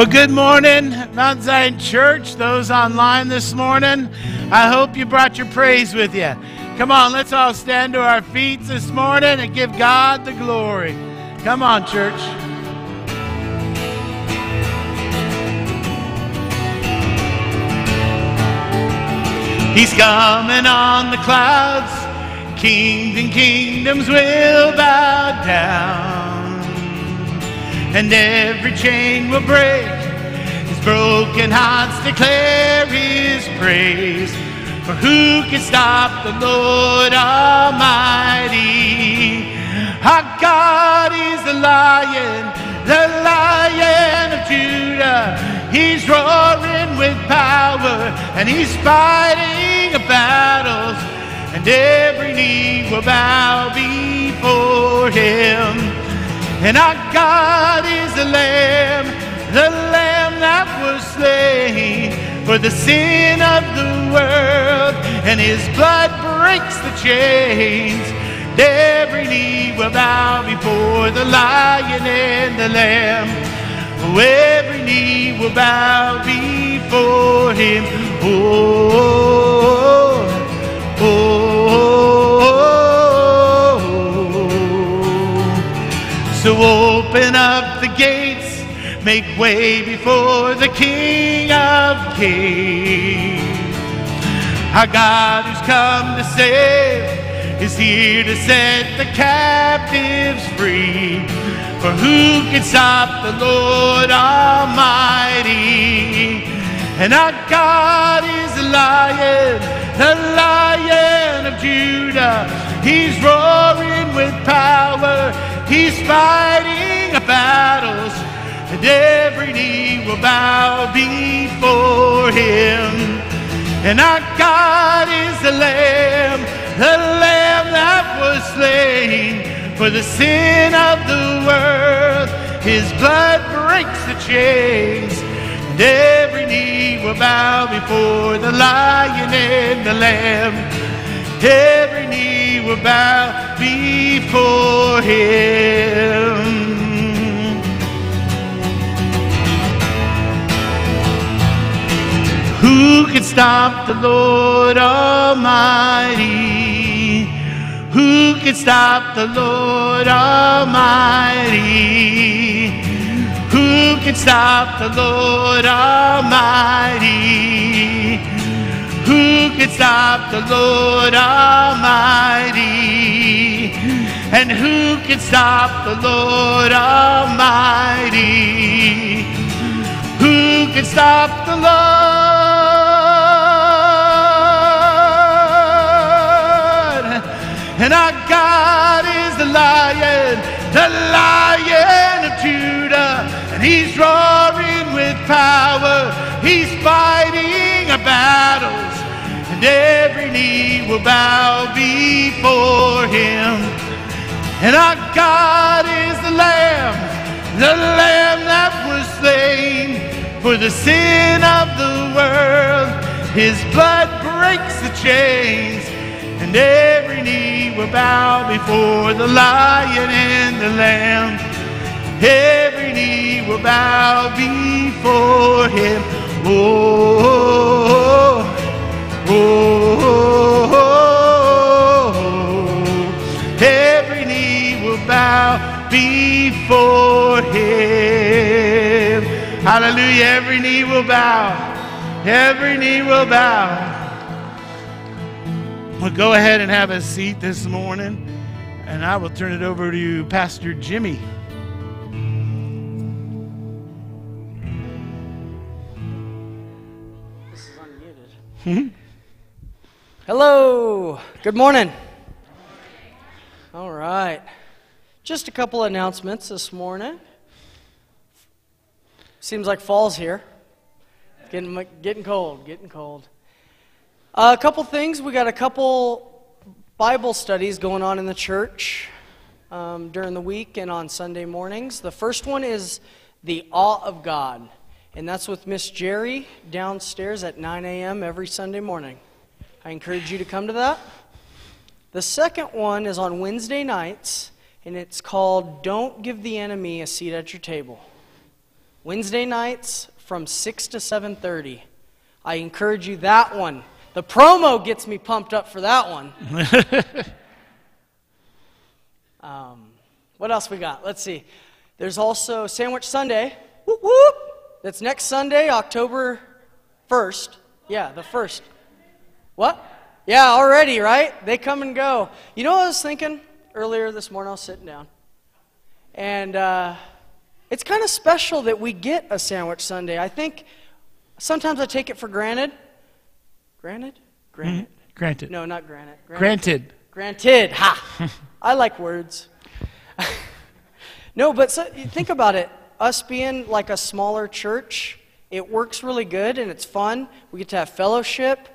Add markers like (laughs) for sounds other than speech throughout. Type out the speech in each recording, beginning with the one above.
Well, good morning, Mount Zion Church, those online this morning. I hope you brought your praise with you. Come on, let's all stand to our feet this morning and give God the glory. Come on, church. He's coming on the clouds. Kings and kingdoms will bow down and every chain will break. His broken hearts declare his praise. For who can stop the Lord Almighty? Our God is the lion, the lion of Judah. He's roaring with power and he's fighting battles, and every knee will bow before him. And our God is the Lamb, the Lamb that was slain for the sin of the world, and his blood breaks the chains. Every knee will bow before the lion and the lamb. Oh, every knee will bow before him. Oh, oh, oh. oh. Open up the gates, make way before the King of Kings. Our God who's come to save is here to set the captives free. For who can stop the Lord Almighty? And our God is the lion, the lion of Judah. He's roaring with power, he's fighting the battles, and every knee will bow before him. And our God is the Lamb, the Lamb that was slain for the sin of the world. His blood breaks the chains, and every knee will bow before the Lion and the Lamb. Every knee will bow before Him. Who can stop the Lord Almighty? Who can stop the Lord Almighty? Who can stop the Lord Almighty? Who can stop the Lord Almighty? And who can stop the Lord Almighty? Who can stop the Lord? And our God is the lion, the lion of Judah. And he's roaring with power. He's fighting a battles. And every knee will bow before him. And our God is the Lamb, the Lamb that was slain for the sin of the world. His blood breaks the chains, and every knee will bow before the Lion and the Lamb. Every knee will bow before him. Oh, oh, oh, oh. Every knee will bow before him. Hallelujah. Every knee will bow. Every knee will bow. Well, go ahead and have a seat this morning, and I will turn it over to Pastor Jimmy. This is unmuted. Hmm? Hello. Good morning. All right. Just a couple announcements this morning. Seems like fall's here. Getting getting cold. Getting cold. Uh, a couple things. We got a couple Bible studies going on in the church um, during the week and on Sunday mornings. The first one is the awe of God, and that's with Miss Jerry downstairs at 9 a.m. every Sunday morning. I encourage you to come to that. The second one is on Wednesday nights, and it's called Don't Give the Enemy a Seat at Your Table. Wednesday nights from 6 to 7:30. I encourage you that one. The promo gets me pumped up for that one. (laughs) um, what else we got? Let's see. There's also Sandwich Sunday. Whoop, whoop. That's next Sunday, October 1st. Yeah, the 1st. What? Yeah, already, right? They come and go. You know what I was thinking earlier this morning? I was sitting down. And uh, it's kind of special that we get a sandwich Sunday. I think sometimes I take it for granted. Granted? Granted. Mm-hmm. Granted. No, not granted. Granted. Granted. Ha! (laughs) I like words. no, but so, think about it. Us being like a smaller church, it works really good and it's fun. We get to have fellowship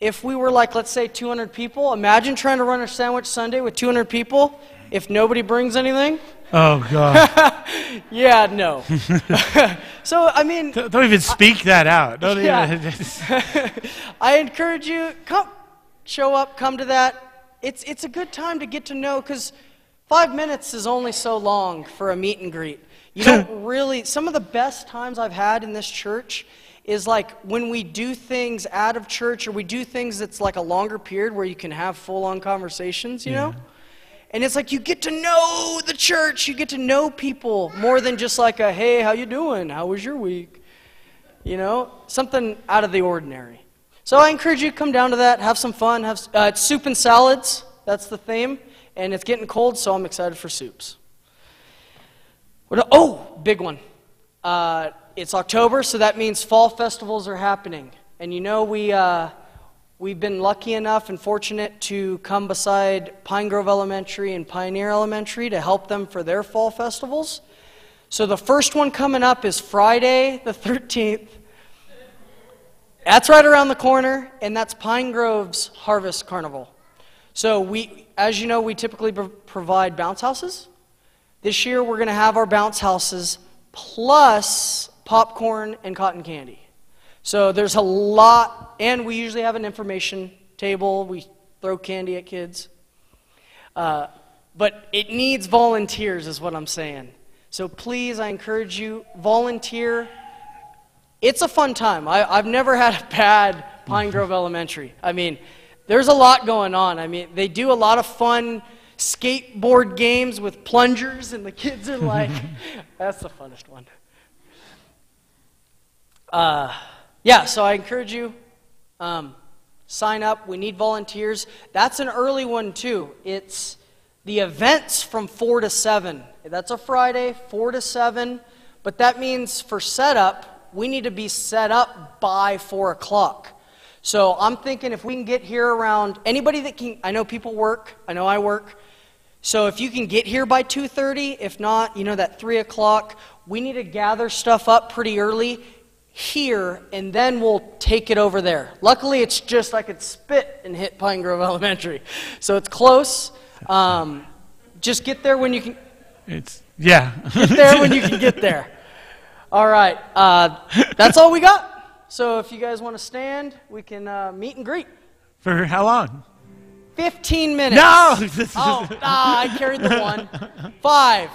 if we were like, let's say, 200 people, imagine trying to run a sandwich Sunday with 200 people if nobody brings anything. Oh, God. (laughs) yeah, no. (laughs) so, I mean. Don't, don't even speak I, that out. Don't yeah. even. (laughs) I encourage you, come, show up, come to that. It's, it's a good time to get to know because five minutes is only so long for a meet and greet. You don't really, some of the best times I've had in this church is like when we do things out of church or we do things that's like a longer period where you can have full on conversations, you yeah. know? And it's like you get to know the church, you get to know people more than just like a hey, how you doing? How was your week? You know, something out of the ordinary. So I encourage you to come down to that, have some fun, have uh, soup and salads. That's the theme, and it's getting cold, so I'm excited for soups. What, oh, big one. Uh, it's October, so that means fall festivals are happening. And you know, we, uh, we've been lucky enough and fortunate to come beside Pine Grove Elementary and Pioneer Elementary to help them for their fall festivals. So the first one coming up is Friday the 13th. That's right around the corner, and that's Pine Grove's Harvest Carnival. So we, as you know, we typically provide bounce houses. This year we're going to have our bounce houses plus popcorn and cotton candy. So there's a lot, and we usually have an information table. We throw candy at kids. Uh, but it needs volunteers, is what I'm saying. So please, I encourage you, volunteer. It's a fun time. I, have never (laughs) had a bad Pine Grove Elementary. I mean, there's a lot going on. I mean, they do a lot of fun skateboard games with plungers, and the kids are like, (laughs) that's the funnest one. Uh, yeah, so I encourage you, um, sign up. We need volunteers. That's an early one, too. It's the events from 4 to 7. That's a Friday, 4 to 7. But that means for setup, we need to be set up by 4 o'clock. So I'm thinking if we can get here around anybody that can, I know people work, I know I work. So if you can get here by 2.30, if not, you know, that 3 o'clock, we need to gather stuff up pretty early here, and then we'll take it over there. Luckily, it's just I could spit and hit Pine Grove (laughs) Elementary, so it's close. Um, just get there when you can. It's yeah. get there when you can get (laughs) there. All right, uh, that's all we got. So if you guys want to stand, we can uh, meet and greet. For how long? 15 minutes. No! oh, (laughs) ah, I carried the one. Five.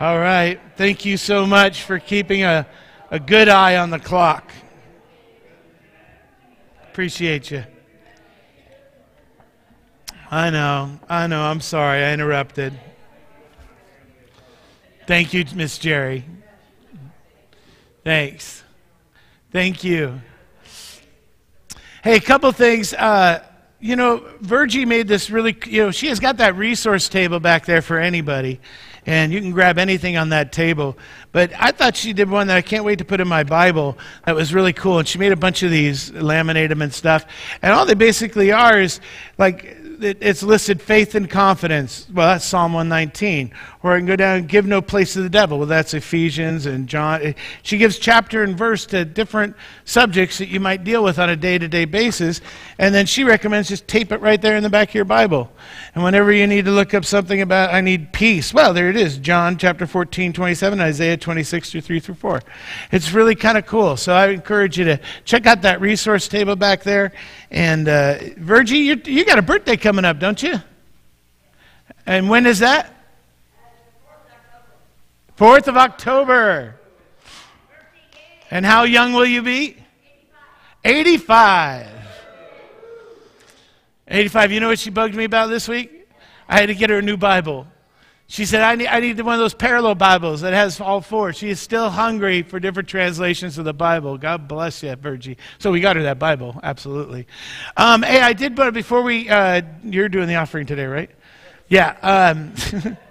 All right. Thank you so much for keeping a, a good eye on the clock. Appreciate you. I know. I know. I'm sorry. I interrupted. Thank you, Miss Jerry. Thanks. Thank you. Hey, a couple things. Uh, you know, Virgie made this really, you know, she has got that resource table back there for anybody, and you can grab anything on that table. But I thought she did one that I can't wait to put in my Bible that was really cool. And she made a bunch of these, laminate them and stuff. And all they basically are is like it's listed faith and confidence. Well, that's Psalm 119. Or I can go down and give no place to the devil. Well, that's Ephesians and John. She gives chapter and verse to different subjects that you might deal with on a day to day basis. And then she recommends just tape it right there in the back of your Bible. And whenever you need to look up something about, I need peace, well, there it is John chapter 14, 27, Isaiah 26 through 3 through 4. It's really kind of cool. So I encourage you to check out that resource table back there. And uh, Virgie, you, you got a birthday coming up, don't you? And when is that? 4th of October. And how young will you be? 85. 85. You know what she bugged me about this week? I had to get her a new Bible. She said, I need, I need one of those parallel Bibles that has all four. She is still hungry for different translations of the Bible. God bless you, Virgie. So we got her that Bible, absolutely. Um, hey, I did, but before we, uh, you're doing the offering today, right? Yeah. Um, (laughs)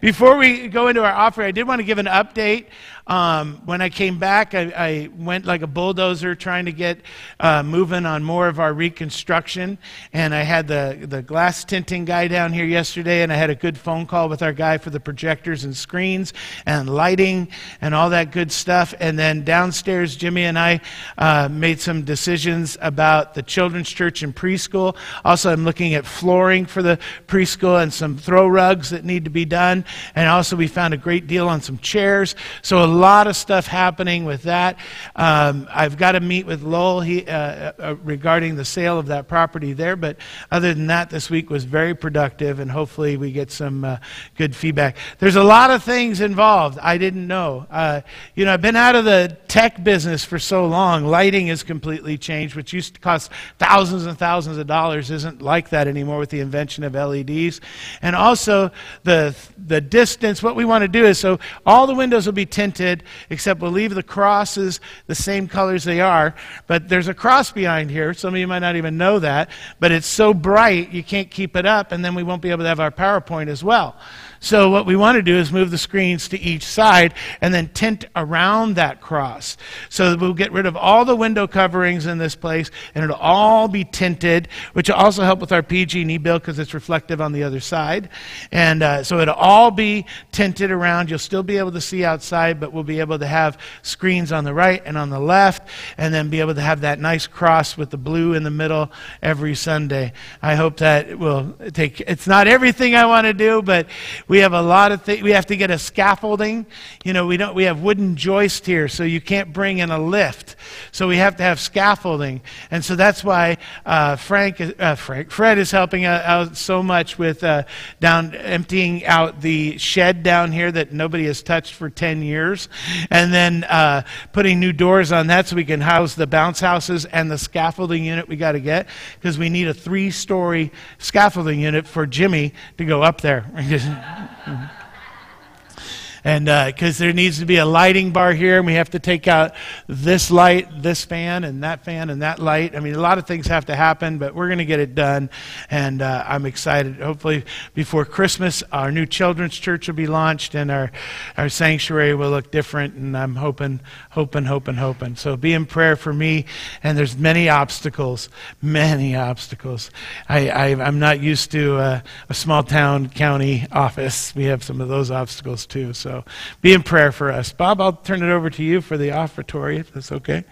Before we go into our offering, I did want to give an update um, when I came back, I, I, went like a bulldozer trying to get uh, moving on more of our reconstruction. And I had the, the glass tinting guy down here yesterday, and I had a good phone call with our guy for the projectors and screens and lighting and all that good stuff. And then downstairs, Jimmy and I uh, made some decisions about the children's church and preschool. Also, I'm looking at flooring for the preschool and some throw rugs that need to be done. And also, we found a great deal on some chairs. So, a lot of stuff happening with that. Um, I've got to meet with Lowell he, uh, uh, uh, regarding the sale of that property there. But other than that, this week was very productive, and hopefully we get some uh, good feedback. There's a lot of things involved I didn't know. Uh, you know, I've been out of the tech business for so long. Lighting has completely changed, which used to cost thousands and thousands of dollars, isn't like that anymore with the invention of LEDs. And also the the distance. What we want to do is so all the windows will be tinted tinted, except we'll leave the crosses the same colors they are. But there's a cross behind here. Some of you might not even know that. But it's so bright, you can't keep it up, and then we won't be able to have our PowerPoint as well. So what we want to do is move the screens to each side and then tint around that cross. So we'll get rid of all the window coverings in this place and it'll all be tinted, which will also help with our PG&E bill because it's reflective on the other side. And uh, so it'll all be tinted around. You'll still be able to see outside, but we'll be able to have screens on the right and on the left and then be able to have that nice cross with the blue in the middle every Sunday. I hope that will take, it's not everything I want to do, but we have a lot of things. We have to get a scaffolding. You know, we don't. We have wooden joist here, so you can't bring in a lift. So we have to have scaffolding, and so that's why uh, Frank, uh, Frank, Fred is helping out so much with uh, down emptying out the shed down here that nobody has touched for ten years, and then uh, putting new doors on that so we can house the bounce houses and the scaffolding unit we got to get because we need a three-story scaffolding unit for Jimmy to go up there. (laughs) Mm-hmm and because uh, there needs to be a lighting bar here, and we have to take out this light, this fan, and that fan, and that light. I mean, a lot of things have to happen, but we're going to get it done, and uh, I'm excited. Hopefully, before Christmas, our new children's church will be launched, and our our sanctuary will look different. And I'm hoping, hoping, hoping, hoping. So be in prayer for me. And there's many obstacles, many obstacles. I, I am not used to uh, a small town county office. We have some of those obstacles too. So. So be in prayer for us. Bob, I'll turn it over to you for the offertory, if that's okay.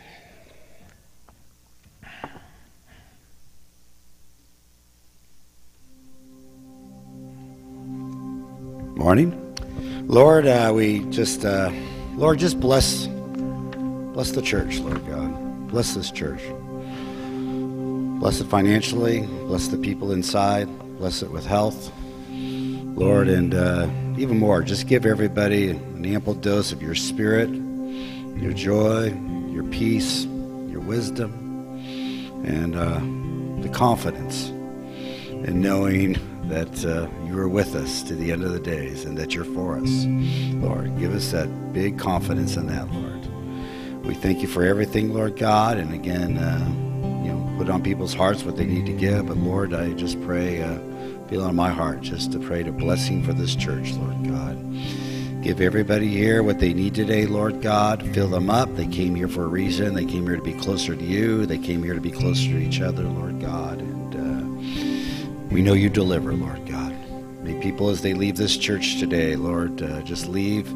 Morning. Lord, uh, we just, uh, Lord, just bless, bless the church, Lord God. Bless this church. Bless it financially. Bless the people inside. Bless it with health. Lord, and uh, even more, just give everybody an ample dose of your spirit, your joy, your peace, your wisdom, and uh, the confidence in knowing that uh, you are with us to the end of the days and that you're for us. Lord, give us that big confidence in that, Lord. We thank you for everything, Lord God, and again, uh, you know, put on people's hearts what they need to give. But Lord, I just pray, uh, feel on my heart just to pray to blessing for this church, Lord God. Give everybody here what they need today, Lord God. Fill them up. They came here for a reason. They came here to be closer to you. They came here to be closer to each other, Lord God. And uh, we know you deliver, Lord God. May people, as they leave this church today, Lord, uh, just leave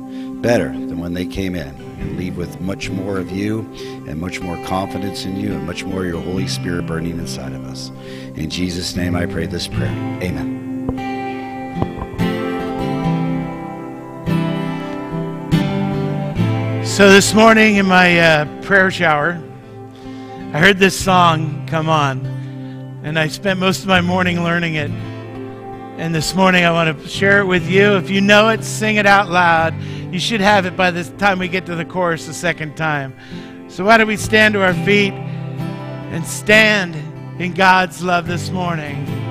better than when they came in and leave with much more of you and much more confidence in you and much more of your Holy Spirit burning inside of us. In Jesus' name I pray this prayer. Amen. So this morning in my uh, prayer shower, I heard this song come on, and I spent most of my morning learning it. And this morning I want to share it with you. If you know it, sing it out loud. You should have it by the time we get to the chorus the second time. So why don't we stand to our feet and stand in God's love this morning?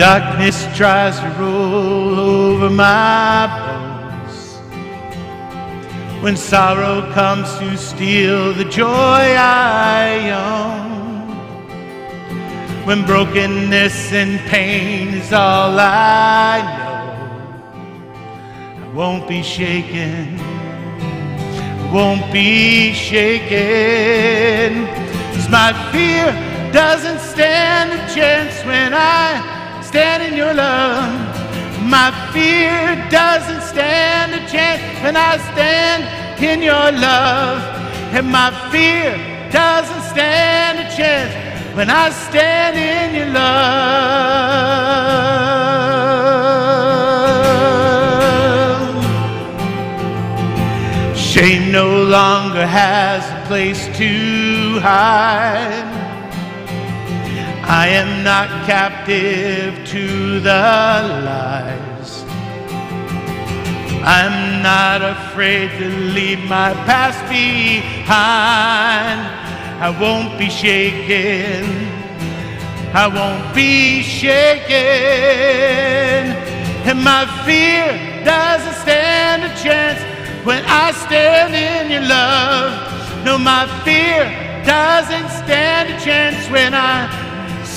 Darkness tries to roll over my bones, when sorrow comes to steal the joy I own, when brokenness and pain is all I know, I won't be shaken, won't be shaken. 'Cause my fear doesn't stand a chance when I stand in your love. My fear doesn't stand a chance when I stand in your love. And my fear doesn't stand a chance when I stand in your love. Shame no longer has a place to hide. I am not captive to the lies. I'm not afraid to leave my past behind. I won't be shaken. I won't be shaken. And my fear doesn't stand a chance when I stand in your love. No, my fear doesn't stand a chance when I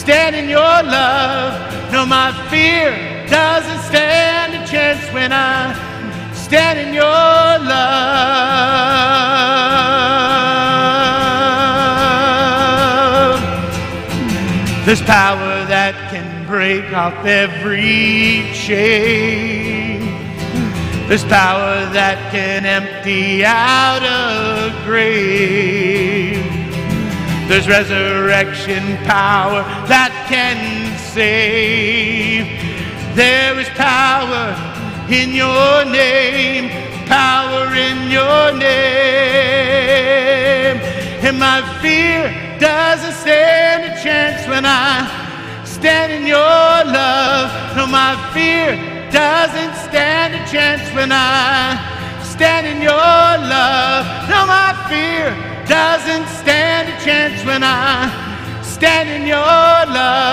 stand in your love. No, my fear doesn't stand a chance when I stand in your love. There's power that can break off every chain. There's power that can empty out a grave. There's resurrection power that can save. There is power in your name, power in your name. And my fear doesn't stand a chance when I stand in your love. No, my fear doesn't stand a chance when I stand in your love. No, my fear doesn't stand a chance when I stand in your love.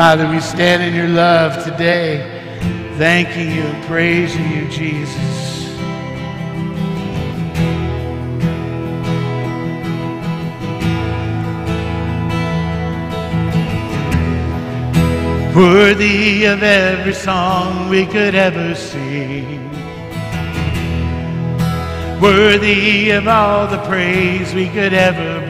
Father, we stand in your love today, thanking you and praising you, Jesus. Worthy of every song we could ever sing. Worthy of all the praise we could ever bring.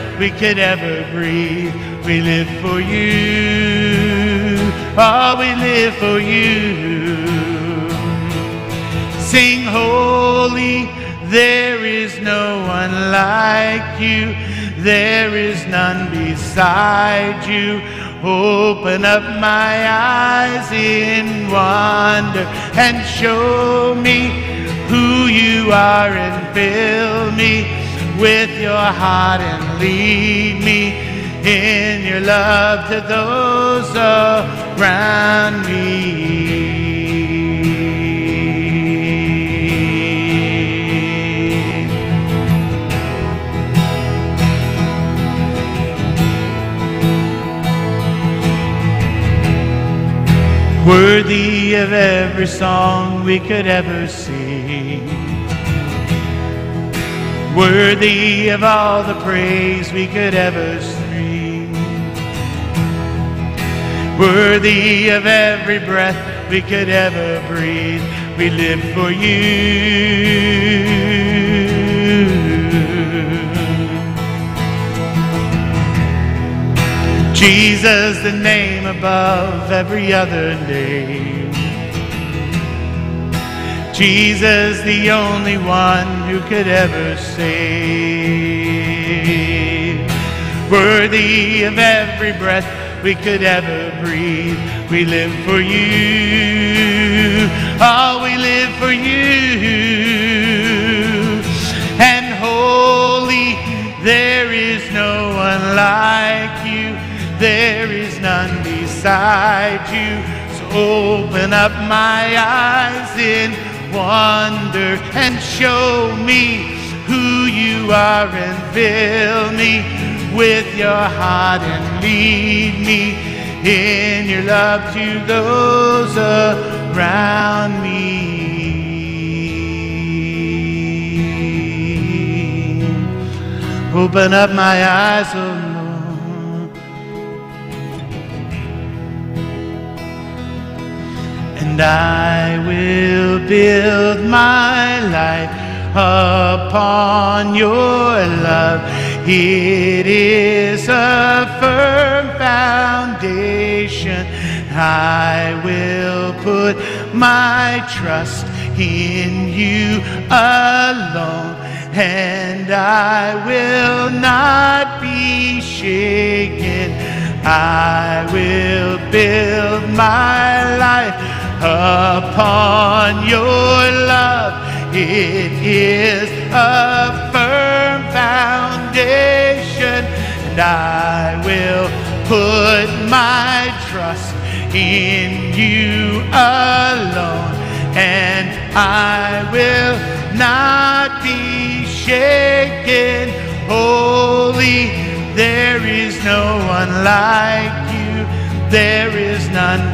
we could ever breathe, we live for you. Oh, we live for you. Sing holy, there is no one like you. There is none beside you. Open up my eyes in wonder and show me who you are and fill me with your heart and lead me in your love to those around me. worthy of every song we could ever sing, worthy of all the praise we could ever sing, worthy of every breath we could ever breathe. We live for you. Jesus, the name above every other name. Jesus, the only one who could ever save. Worthy of every breath we could ever breathe, we live for you. Oh, we live for you. And holy, there is no one like you. There is none beside you. So open up my eyes in wonder and show me who you are and fill me with your heart and lead me in your love to those around me. Open up my eyes, oh And I will build my life upon your love. It is a firm foundation. I will put my trust in you alone, and I will not be shaken. I will build my life upon your love. It is a firm foundation, and I will put my trust in you alone, and I will not be shaken. Holy, there is no one like you, there is none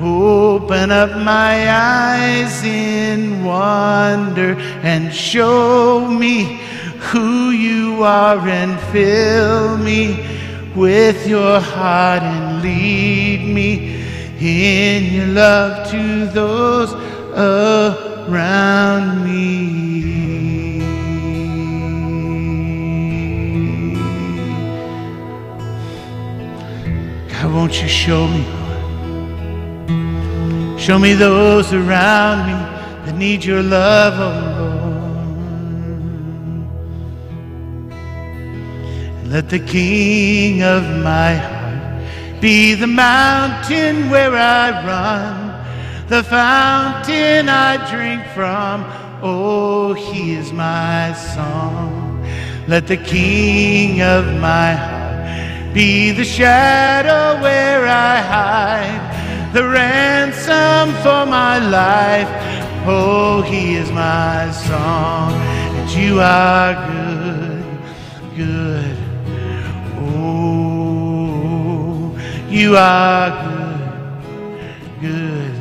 Open up my eyes in wonder and show me who you are and fill me with your heart and lead me in your love to those around me. God, won't you show me? Show me those around me that need your love, oh Lord. And let the King of my heart be the mountain where I run, the fountain I drink from. Oh, he is my song. Let the King of my heart be the shadow where I hide, the ransom for my life. Oh, he is my song, and you are good, good. Oh, you are good, good.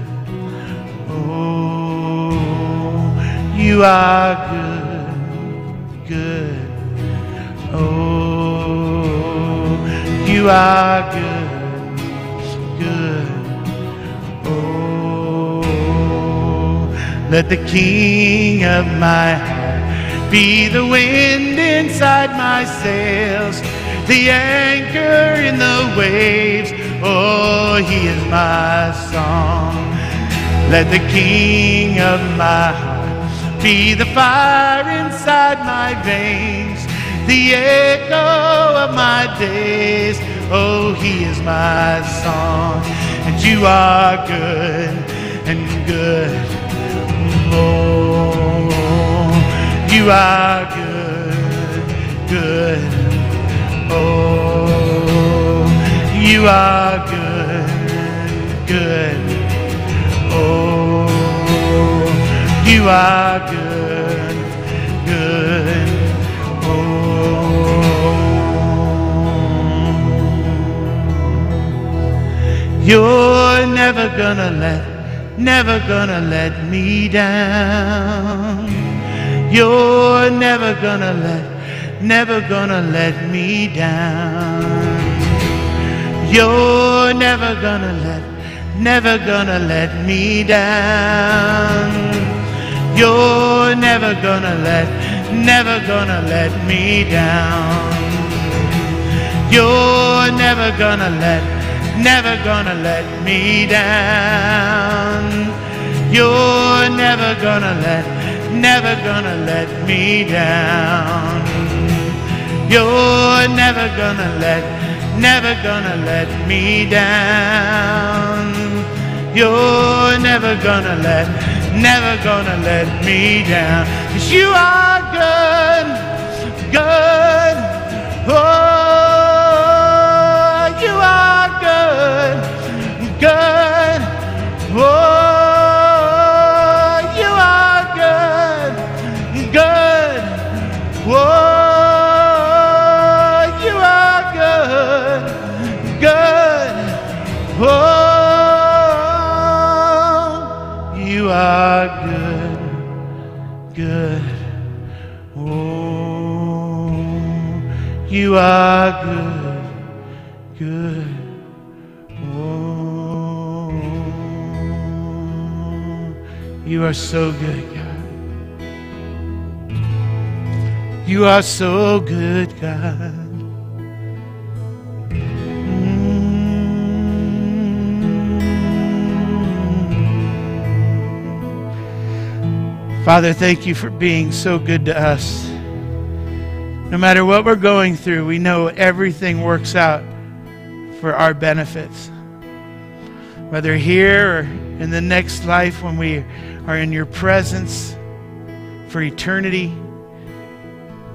Oh, you are good, good. Oh, you are good, good. Let the King of my heart be the wind inside my sails, the anchor in the waves. Oh, he is my song. Let the King of my heart be the fire inside my veins, the echo of my days. Oh, he is my song, and you are good and good. Oh, you are good, good. Oh, you are good, good. Oh, you are good, good. Oh, you're never gonna let, never gonna let me down. You're never gonna let, never gonna let me down. You're never gonna let, never gonna let me down. You're never gonna let, never gonna let me down. You're never gonna let, never gonna let me down. You're never gonna let, never gonna let me down. You're never gonna let, never gonna let me down. You're never gonna let, never gonna let me down. Cause you are good, good. Oh, are good, good. Oh, you are good, good. Oh, you are so good, God. You are so good, God. Father, thank you for being so good to us. No matter what we're going through, we know everything works out for our benefits. Whether here or in the next life when we are in your presence for eternity,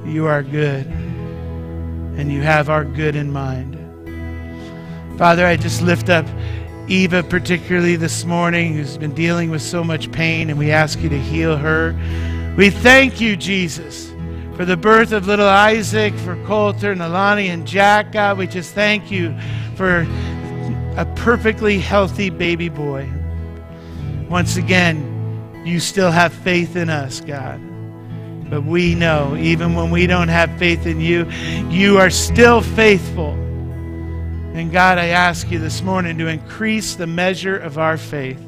you are good and you have our good in mind. Father, I just lift up Eva, particularly this morning, who's been dealing with so much pain, and we ask you to heal her. We thank you, Jesus, for the birth of little Isaac, for Coulter and Alani and Jack. God, we just thank you for a perfectly healthy baby boy. Once again, you still have faith in us, God. But we know, even when we don't have faith in you, you are still faithful. And God, I ask you this morning to increase the measure of our faith.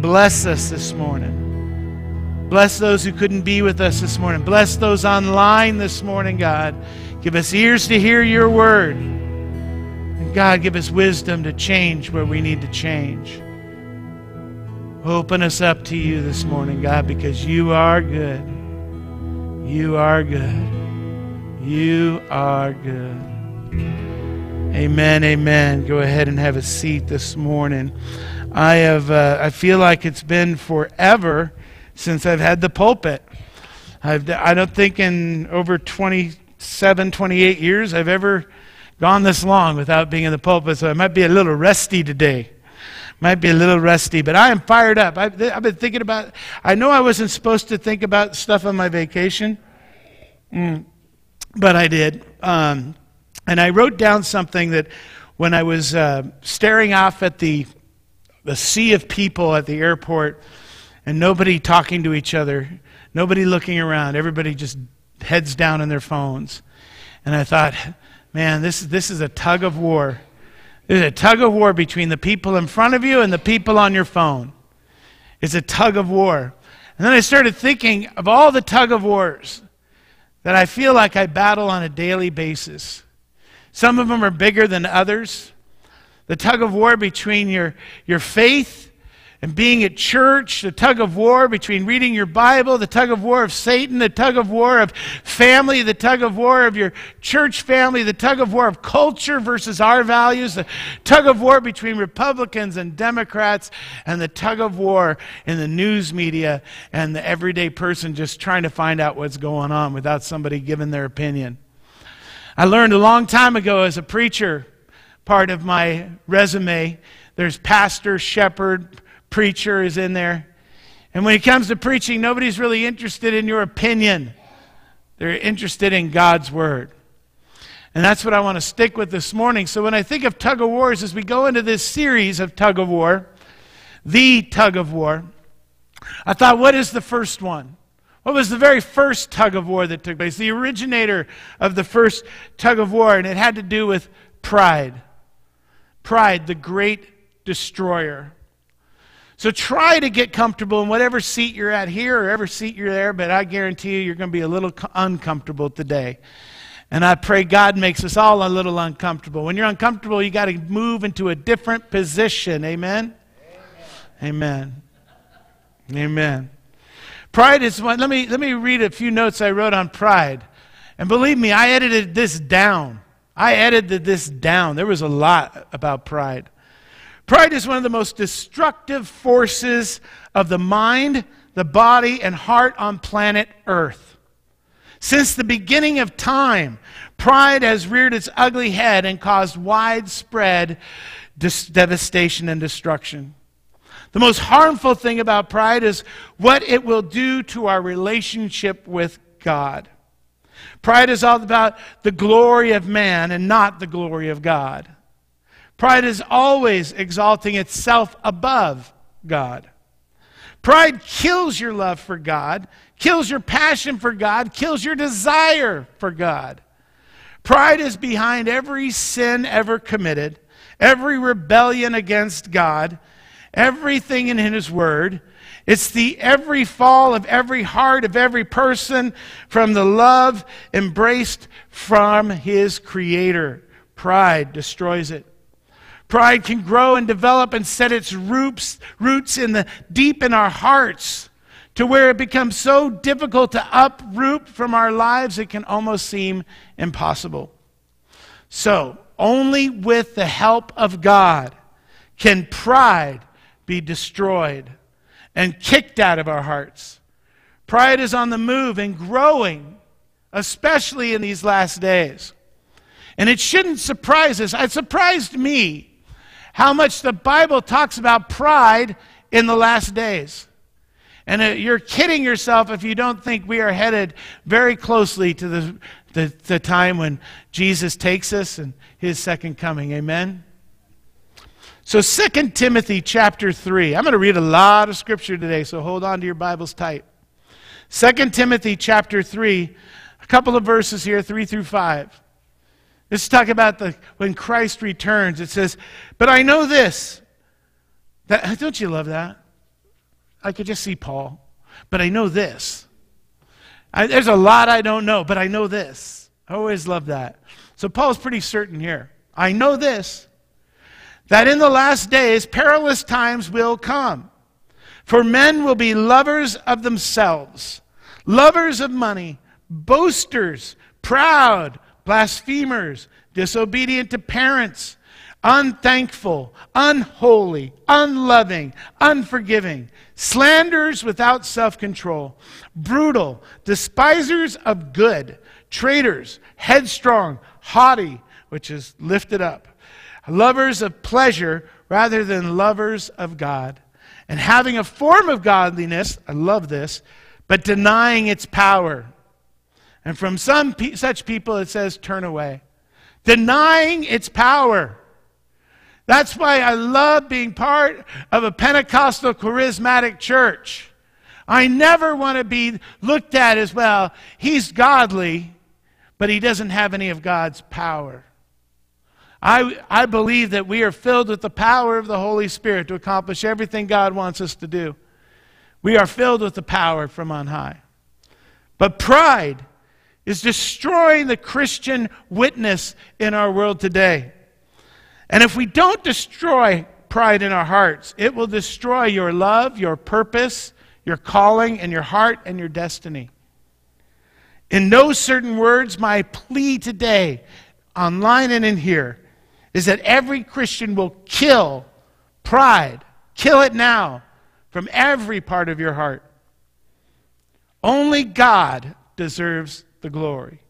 Bless us this morning. Bless those who couldn't be with us this morning. Bless those online this morning, God. Give us ears to hear your word. And God, give us wisdom to change where we need to change. Open us up to you this morning, God, because you are good. You are good. You are good. Amen. Amen. Go ahead and have a seat this morning. I have. Uh, I feel like it's been forever since I've had the pulpit. I've, I don't think in over 27, 28 years I've ever gone this long without being in the pulpit, so I might be a little rusty today might be a little rusty, but I am fired up. I've, I've, been thinking about, I know I wasn't supposed to think about stuff on my vacation, mm, but I did. Um, and I wrote down something that when I was uh, staring off at the, the sea of people at the airport and nobody talking to each other, nobody looking around, everybody just heads down in their phones. And I thought, man, this, this is a tug of war there's a tug of war between the people in front of you and the people on your phone. It's a tug of war. And then I started thinking of all the tug of wars that I feel like I battle on a daily basis. Some of them are bigger than others. The tug of war between your, your faith and being at church, the tug of war between reading your Bible, the tug of war of Satan, the tug of war of family, the tug of war of your church family, the tug of war of culture versus our values, the tug of war between Republicans and Democrats, and the tug of war in the news media and the everyday person just trying to find out what's going on without somebody giving their opinion. I learned a long time ago as a preacher, part of my resume, there's pastor, shepherd, preacher is in there. And when it comes to preaching, nobody's really interested in your opinion. They're interested in God's word. And that's what I want to stick with this morning. So when I think of tug of wars, as we go into this series of tug of war, the tug of war, I thought, what is the first one? What was the very first tug of war that took place? The originator of the first tug of war, and it had to do with pride. Pride, the great destroyer. So try to get comfortable in whatever seat you're at here or ever seat you're there, but I guarantee you you're going to be a little uncomfortable today. And I pray God makes us all a little uncomfortable. When you're uncomfortable, you got to move into a different position. Amen? Amen. Amen. Amen. Pride is one. Let me, let me read a few notes I wrote on pride. And believe me, I edited this down. I edited this down. There was a lot about pride. Pride is one of the most destructive forces of the mind, the body, and heart on planet Earth. Since the beginning of time, pride has reared its ugly head and caused widespread dis- devastation and destruction. The most harmful thing about pride is what it will do to our relationship with God. Pride is all about the glory of man and not the glory of God. Pride is always exalting itself above God. Pride kills your love for God, kills your passion for God, kills your desire for God. Pride is behind every sin ever committed, every rebellion against God, everything in His Word. It's the every fall of every heart of every person from the love embraced from His Creator. Pride destroys it. Pride can grow and develop and set its roots, roots in the deep in our hearts to where it becomes so difficult to uproot from our lives it can almost seem impossible. So, only with the help of God can pride be destroyed and kicked out of our hearts. Pride is on the move and growing, especially in these last days. And it shouldn't surprise us. It surprised me how much the Bible talks about pride in the last days. And uh, you're kidding yourself if you don't think we are headed very closely to the, the, the time when Jesus takes us and his second coming. Amen? So 2 Timothy chapter 3. I'm going to read a lot of scripture today, so hold on to your Bibles tight. 2 Timothy chapter 3, a couple of verses here, 3 through 5. This is talking about the, when Christ returns. It says, But I know this. That, (laughs) don't you love that? I could just see Paul. But I know this. I, there's a lot I don't know, but I know this. I always love that. So Paul's pretty certain here. I know this that in the last days perilous times will come. For men will be lovers of themselves, lovers of money, boasters, proud, blasphemers, disobedient to parents, unthankful, unholy, unloving, unforgiving, slanderers without self control, brutal, despisers of good, traitors, headstrong, haughty, which is lifted up lovers of pleasure rather than lovers of God, and having a form of godliness, I love this, but denying its power. And from some pe- such people, it says, turn away. Denying its power. That's why I love being part of a Pentecostal charismatic church. I never want to be looked at as, well, he's godly, but he doesn't have any of God's power. I, I believe that we are filled with the power of the Holy Spirit to accomplish everything God wants us to do. We are filled with the power from on high. But pride is destroying the Christian witness in our world today. And if we don't destroy pride in our hearts, it will destroy your love, your purpose, your calling, and your heart and your destiny. In no certain words, my plea today, online and in here, is that every Christian will kill pride, kill it now from every part of your heart. Only God deserves the glory.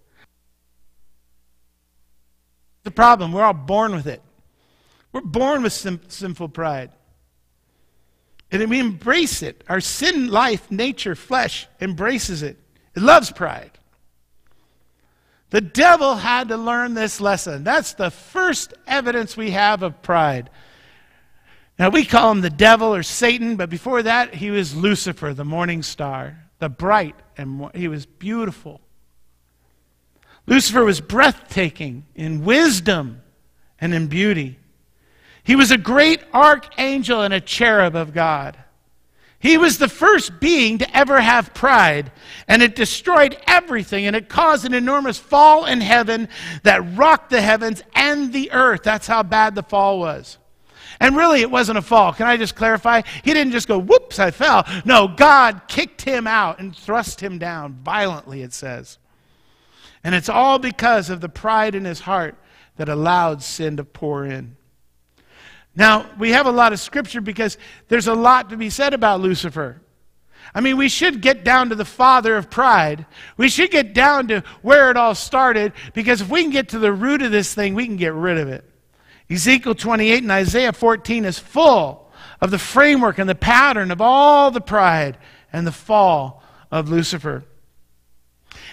The problem, we're all born with it. We're born with sin, sinful pride. And we embrace it. Our sin life, nature, flesh embraces it. It loves pride. The devil had to learn this lesson. That's the first evidence we have of pride. Now, we call him the devil or Satan, but before that, he was Lucifer, the morning star, the bright, and he was beautiful. Lucifer was breathtaking in wisdom and in beauty. He was a great archangel and a cherub of God. He was the first being to ever have pride, and it destroyed everything, and it caused an enormous fall in heaven that rocked the heavens and the earth. That's how bad the fall was. And really, it wasn't a fall. Can I just clarify? He didn't just go, whoops, I fell. No, God kicked him out and thrust him down violently, it says. And it's all because of the pride in his heart that allowed sin to pour in. Now, we have a lot of scripture because there's a lot to be said about Lucifer. I mean, we should get down to the father of pride. We should get down to where it all started because if we can get to the root of this thing, we can get rid of it. Ezekiel 28 and Isaiah 14 is full of the framework and the pattern of all the pride and the fall of Lucifer.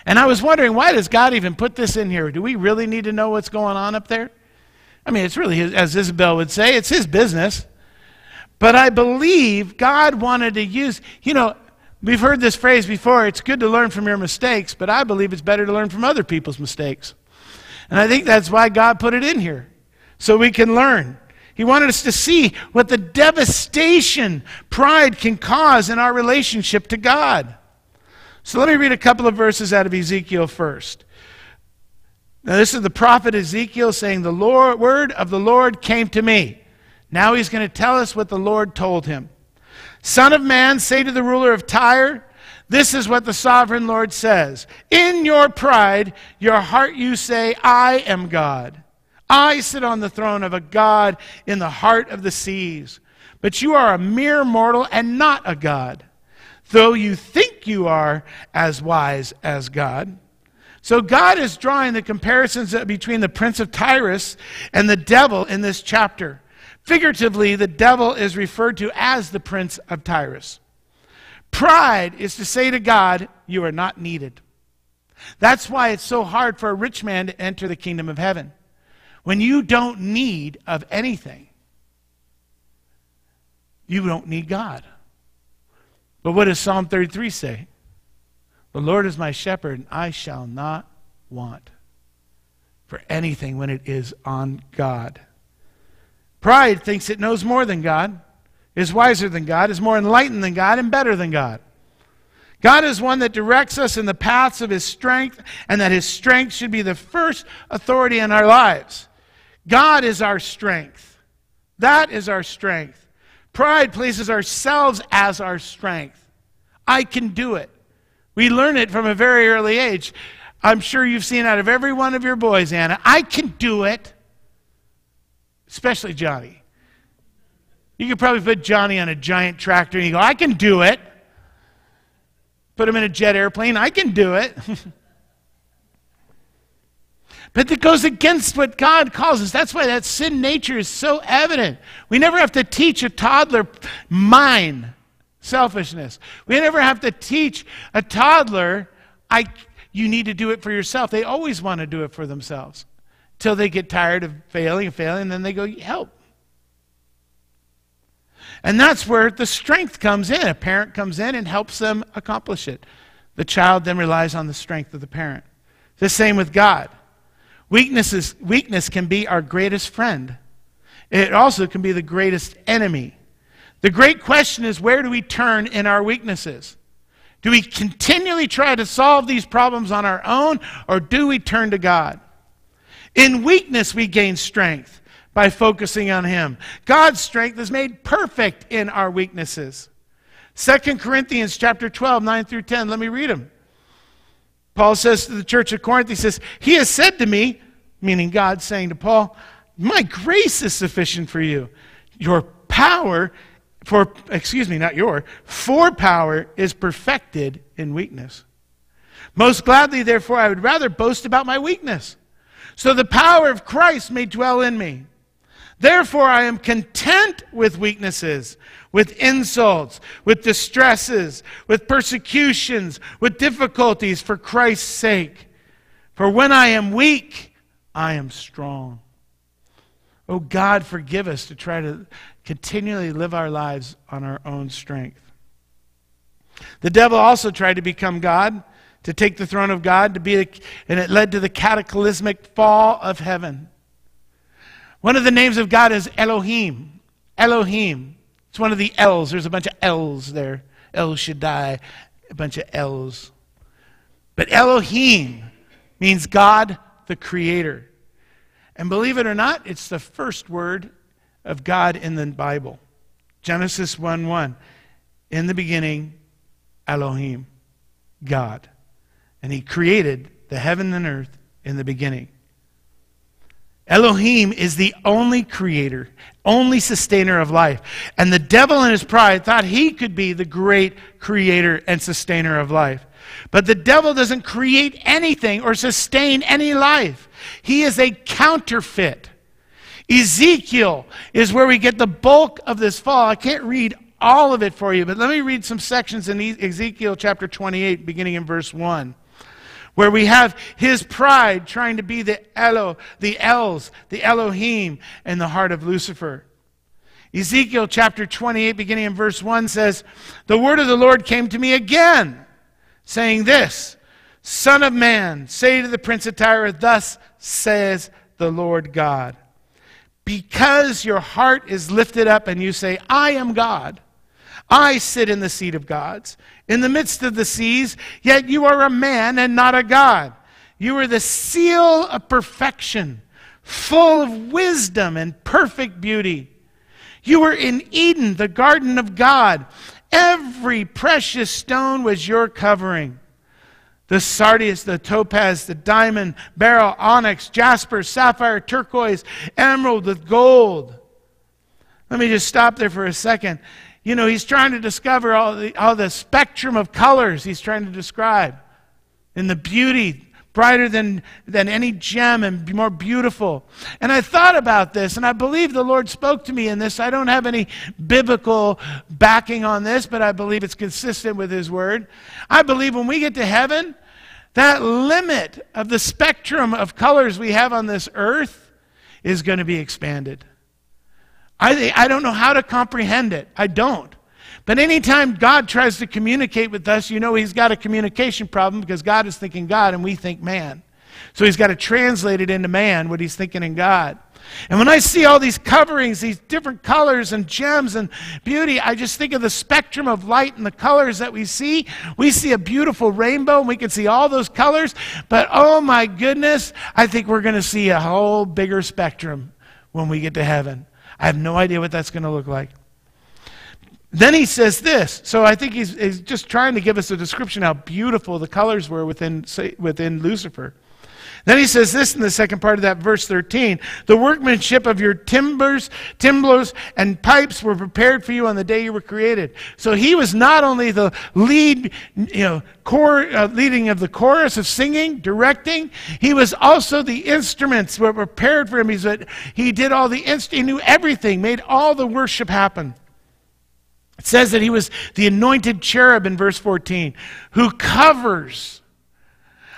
And I was wondering, why does God even put this in here? Do we really need to know what's going on up there? I mean, it's really, his, as Isabel would say, it's his business. But I believe God wanted to use, you know, we've heard this phrase before it's good to learn from your mistakes, but I believe it's better to learn from other people's mistakes. And I think that's why God put it in here, so we can learn. He wanted us to see what the devastation pride can cause in our relationship to God. So let me read a couple of verses out of Ezekiel first. Now, this is the prophet Ezekiel saying, The Lord, word of the Lord came to me. Now he's going to tell us what the Lord told him. Son of man, say to the ruler of Tyre, This is what the sovereign Lord says. In your pride, your heart you say, I am God. I sit on the throne of a God in the heart of the seas. But you are a mere mortal and not a God, though you think you are as wise as God. So God is drawing the comparisons between the prince of Tyrus and the devil in this chapter. Figuratively, the devil is referred to as the prince of Tyrus. Pride is to say to God, You are not needed. That's why it's so hard for a rich man to enter the kingdom of heaven. When you don't need of anything, you don't need God. But what does Psalm 33 say? The Lord is my shepherd, and I shall not want for anything when it is on God. Pride thinks it knows more than God, is wiser than God, is more enlightened than God, and better than God. God is one that directs us in the paths of His strength, and that His strength should be the first authority in our lives. God is our strength. That is our strength. Pride places ourselves as our strength. I can do it. We learn it from a very early age. I'm sure you've seen out of every one of your boys, Anna. I can do it. Especially Johnny. You could probably put Johnny on a giant tractor and you go, I can do it. Put him in a jet airplane, I can do it. (laughs) but that goes against what God calls us. That's why that sin nature is so evident. We never have to teach a toddler mine selfishness. We never have to teach a toddler, I, you need to do it for yourself. They always want to do it for themselves till they get tired of failing and failing, and then they go, help. And that's where the strength comes in. A parent comes in and helps them accomplish it. The child then relies on the strength of the parent. The same with God. Weaknesses, weakness can be our greatest friend. It also can be the greatest enemy. The great question is where do we turn in our weaknesses? Do we continually try to solve these problems on our own, or do we turn to God? In weakness, we gain strength by focusing on Him. God's strength is made perfect in our weaknesses. 2 Corinthians chapter 12, 9 through 10. Let me read them. Paul says to the church of Corinth, he says, He has said to me, meaning God saying to Paul, My grace is sufficient for you. Your power for, excuse me, not your, for power is perfected in weakness. Most gladly, therefore, I would rather boast about my weakness, so the power of Christ may dwell in me. Therefore, I am content with weaknesses, with insults, with distresses, with persecutions, with difficulties for Christ's sake. For when I am weak, I am strong. Oh God, forgive us to try to continually live our lives on our own strength. The devil also tried to become God, to take the throne of God, to be, a, and it led to the cataclysmic fall of heaven. One of the names of God is Elohim. Elohim. It's one of the L's. There's a bunch of L's there. El Shaddai, a bunch of L's. But Elohim means God the Creator. And believe it or not, it's the first word of God in the Bible. Genesis 1 1. In the beginning, Elohim, God. And he created the heaven and earth in the beginning. Elohim is the only creator, only sustainer of life. And the devil in his pride thought he could be the great creator and sustainer of life. But the devil doesn't create anything or sustain any life, he is a counterfeit. Ezekiel is where we get the bulk of this fall. I can't read all of it for you, but let me read some sections in Ezekiel chapter 28, beginning in verse 1, where we have his pride trying to be the Elo, the Els, the Elohim, in the heart of Lucifer. Ezekiel chapter 28, beginning in verse 1 says, The word of the Lord came to me again, saying this Son of man, say to the prince of Tyre, Thus says the Lord God because your heart is lifted up and you say, I am God. I sit in the seat of gods, in the midst of the seas, yet you are a man and not a God. You are the seal of perfection, full of wisdom and perfect beauty. You were in Eden, the garden of God. Every precious stone was your covering the sardius, the topaz, the diamond, beryl, onyx, jasper, sapphire, turquoise, emerald with gold. Let me just stop there for a second. You know, he's trying to discover all the, all the spectrum of colors he's trying to describe and the beauty brighter than, than any gem and more beautiful. And I thought about this, and I believe the Lord spoke to me in this. I don't have any biblical backing on this, but I believe it's consistent with His Word. I believe when we get to heaven, that limit of the spectrum of colors we have on this earth is going to be expanded. I, I don't know how to comprehend it. I don't. But anytime God tries to communicate with us, you know he's got a communication problem because God is thinking God and we think man. So he's got to translate it into man, what he's thinking in God. And when I see all these coverings, these different colors and gems and beauty, I just think of the spectrum of light and the colors that we see. We see a beautiful rainbow and we can see all those colors, but oh my goodness, I think we're going to see a whole bigger spectrum when we get to heaven. I have no idea what that's going to look like. Then he says this. So I think he's, he's just trying to give us a description how beautiful the colors were within, within Lucifer. Then he says this in the second part of that verse 13 the workmanship of your timbers, timbrels, and pipes were prepared for you on the day you were created. So he was not only the lead, you know, core, uh, leading of the chorus of singing, directing, he was also the instruments were prepared for him. He's a, he did all the, he knew everything, made all the worship happen. It says that he was the anointed cherub in verse 14 who covers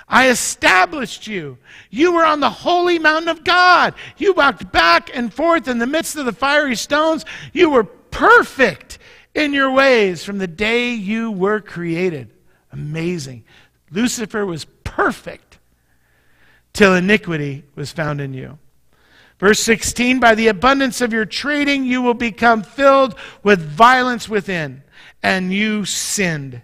I established you. You were on the holy mountain of God. You walked back and forth in the midst of the fiery stones. You were perfect in your ways from the day you were created. Amazing. Lucifer was perfect till iniquity was found in you. Verse 16 By the abundance of your trading, you will become filled with violence within, and you sinned.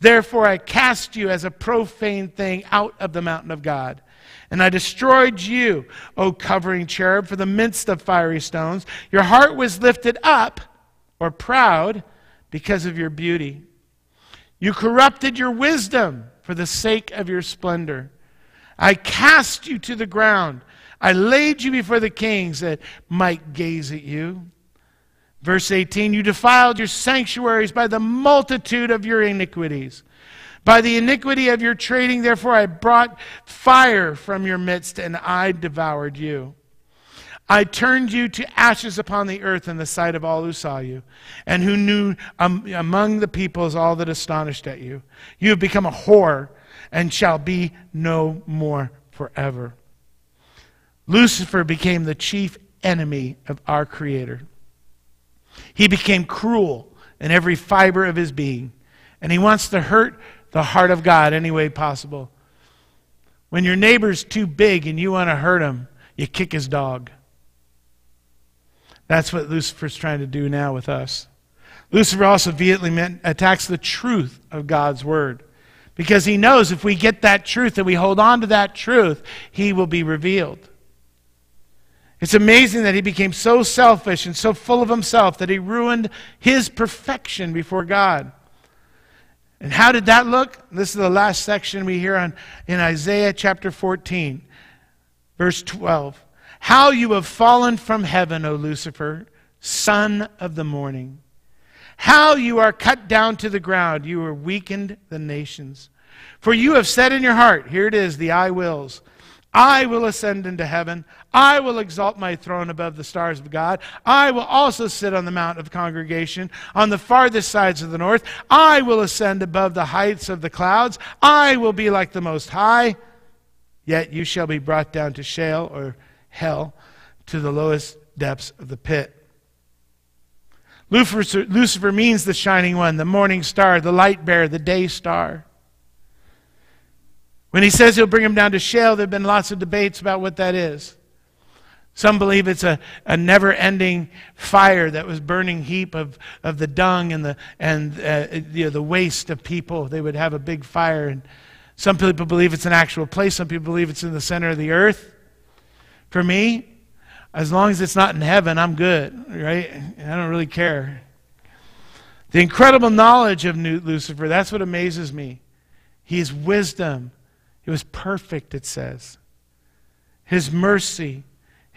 Therefore, I cast you as a profane thing out of the mountain of God. And I destroyed you, O covering cherub, for the midst of fiery stones. Your heart was lifted up, or proud, because of your beauty. You corrupted your wisdom for the sake of your splendor. I cast you to the ground. I laid you before the kings that might gaze at you. Verse 18 You defiled your sanctuaries by the multitude of your iniquities. By the iniquity of your trading, therefore, I brought fire from your midst, and I devoured you. I turned you to ashes upon the earth in the sight of all who saw you, and who knew um, among the peoples all that astonished at you. You have become a whore, and shall be no more forever. Lucifer became the chief enemy of our Creator. He became cruel in every fiber of his being. And he wants to hurt the heart of God any way possible. When your neighbor's too big and you want to hurt him, you kick his dog. That's what Lucifer's trying to do now with us. Lucifer also vehemently attacks the truth of God's word because he knows if we get that truth and we hold on to that truth, he will be revealed. It's amazing that he became so selfish and so full of himself that he ruined his perfection before God. And how did that look? This is the last section we hear on in Isaiah chapter 14, verse 12. How you have fallen from heaven, O Lucifer, son of the morning. How you are cut down to the ground, you are weakened the nations. For you have said in your heart, here it is, the I wills. I will ascend into heaven. I will exalt my throne above the stars of God. I will also sit on the mount of congregation on the farthest sides of the north. I will ascend above the heights of the clouds. I will be like the Most High. Yet you shall be brought down to Sheol or hell, to the lowest depths of the pit. Lucifer, Lucifer means the shining one, the morning star, the light bearer, the day star. When he says he'll bring him down to Sheol, there have been lots of debates about what that is. Some believe it's a, a never ending fire that was burning heap of, of the dung and, the, and uh, you know, the waste of people. They would have a big fire. And some people believe it's an actual place, some people believe it's in the center of the earth. For me, as long as it's not in heaven, I'm good, right? I don't really care. The incredible knowledge of Lucifer, that's what amazes me. He's wisdom it was perfect, it says. His mercy,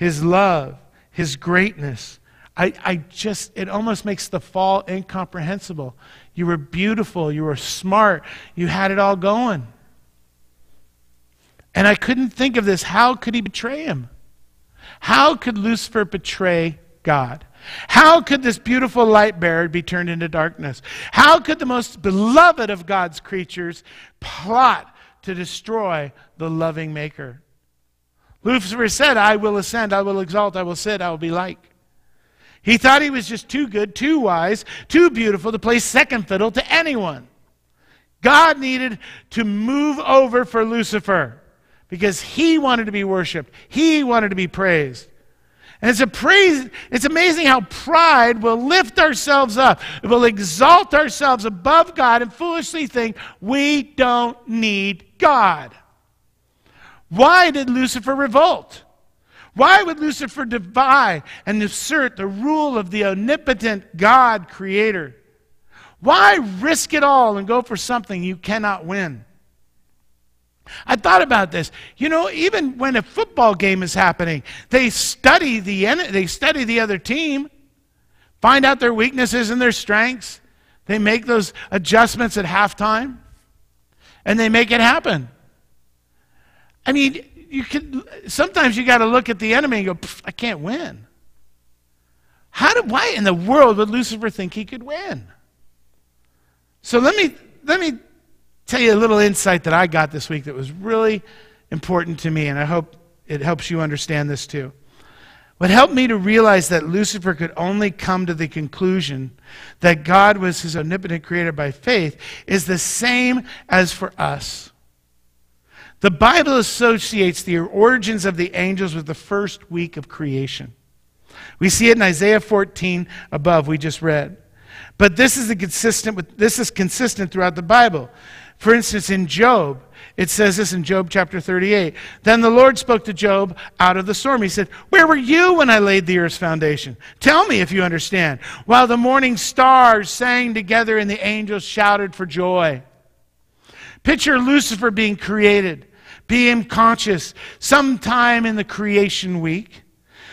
His love, His greatness. I, I just, it almost makes the fall incomprehensible. You were beautiful, you were smart, you had it all going. And I couldn't think of this. How could he betray him? How could Lucifer betray God? How could this beautiful light bearer be turned into darkness? How could the most beloved of God's creatures plot to destroy the loving Maker. Lucifer said, I will ascend, I will exalt, I will sit, I will be like. He thought he was just too good, too wise, too beautiful to play second fiddle to anyone. God needed to move over for Lucifer because he wanted to be worshiped, he wanted to be praised. And it's, a praise, it's amazing how pride will lift ourselves up. It will exalt ourselves above God and foolishly think we don't need God. Why did Lucifer revolt? Why would Lucifer defy and assert the rule of the omnipotent God creator? Why risk it all and go for something you cannot win? I thought about this. You know, even when a football game is happening, they study the they study the other team, find out their weaknesses and their strengths. They make those adjustments at halftime, and they make it happen. I mean, you can sometimes you got to look at the enemy and go, "I can't win." How did why in the world would Lucifer think he could win? So let me let me tell you a little insight that I got this week that was really important to me, and I hope it helps you understand this too. What helped me to realize that Lucifer could only come to the conclusion that God was his omnipotent creator by faith is the same as for us. The Bible associates the origins of the angels with the first week of creation. We see it in Isaiah 14 above, we just read. But this is, consistent with, this is consistent throughout the Bible. For instance, in Job, it says this in Job chapter 38. Then the Lord spoke to Job out of the storm. He said, Where were you when I laid the earth's foundation? Tell me if you understand. While the morning stars sang together and the angels shouted for joy. Picture Lucifer being created, being conscious sometime in the creation week.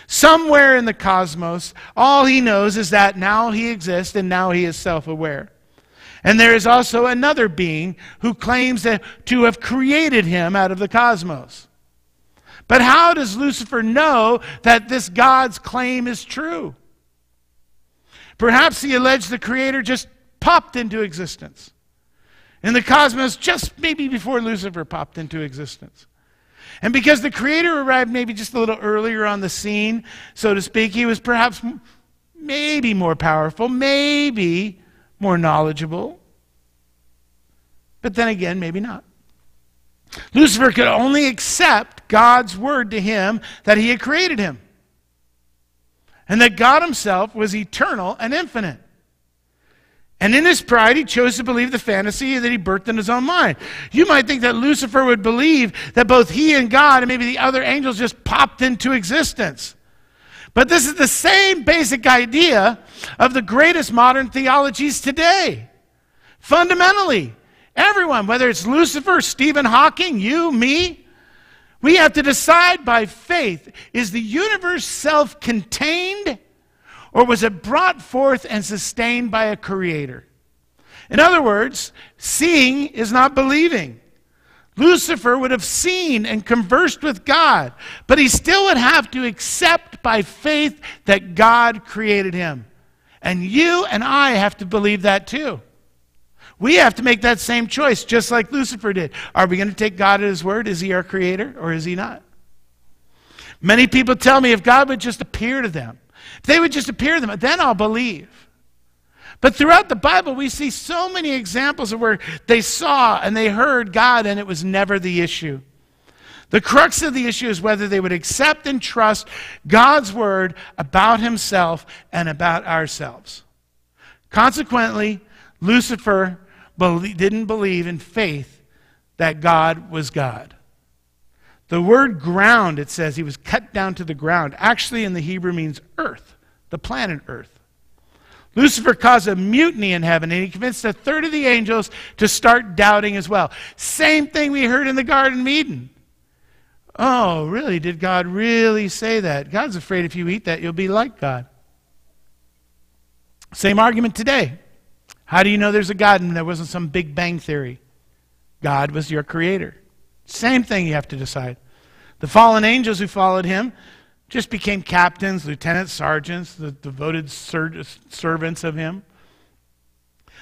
Somewhere in the cosmos, all he knows is that now he exists and now he is self aware. And there is also another being who claims to have created him out of the cosmos. But how does Lucifer know that this God's claim is true? Perhaps he alleged the Creator just popped into existence in the cosmos just maybe before Lucifer popped into existence. And because the Creator arrived maybe just a little earlier on the scene, so to speak, he was perhaps maybe more powerful, maybe more knowledgeable. But then again, maybe not. Lucifer could only accept God's word to him that he had created him. And that God himself was eternal and infinite. And in his pride, he chose to believe the fantasy that he birthed in his own mind. You might think that Lucifer would believe that both he and God and maybe the other angels just popped into existence. But this is the same basic idea of the greatest modern theologies today. Fundamentally, everyone, whether it's Lucifer, Stephen Hawking, you, me, we have to decide by faith is the universe self contained or was it brought forth and sustained by a creator? In other words, seeing is not believing. Lucifer would have seen and conversed with God, but he still would have to accept by faith that God created him. And you and I have to believe that too. We have to make that same choice, just like Lucifer did. Are we going to take God at his word? Is he our creator or is he not? Many people tell me if God would just appear to them, they would just appear to them, then I'll believe. But throughout the Bible, we see so many examples of where they saw and they heard God and it was never the issue. The crux of the issue is whether they would accept and trust God's word about himself and about ourselves. Consequently, Lucifer didn't believe in faith that God was God. The word ground, it says he was cut down to the ground, actually in the Hebrew means earth, the planet earth. Lucifer caused a mutiny in heaven, and he convinced a third of the angels to start doubting as well. Same thing we heard in the Garden of Eden. Oh, really? Did God really say that? God's afraid if you eat that, you'll be like God. Same argument today. How do you know there's a God and there wasn't some big bang theory? God was your creator. Same thing you have to decide. The fallen angels who followed him just became captains, lieutenants, sergeants, the devoted ser- servants of him.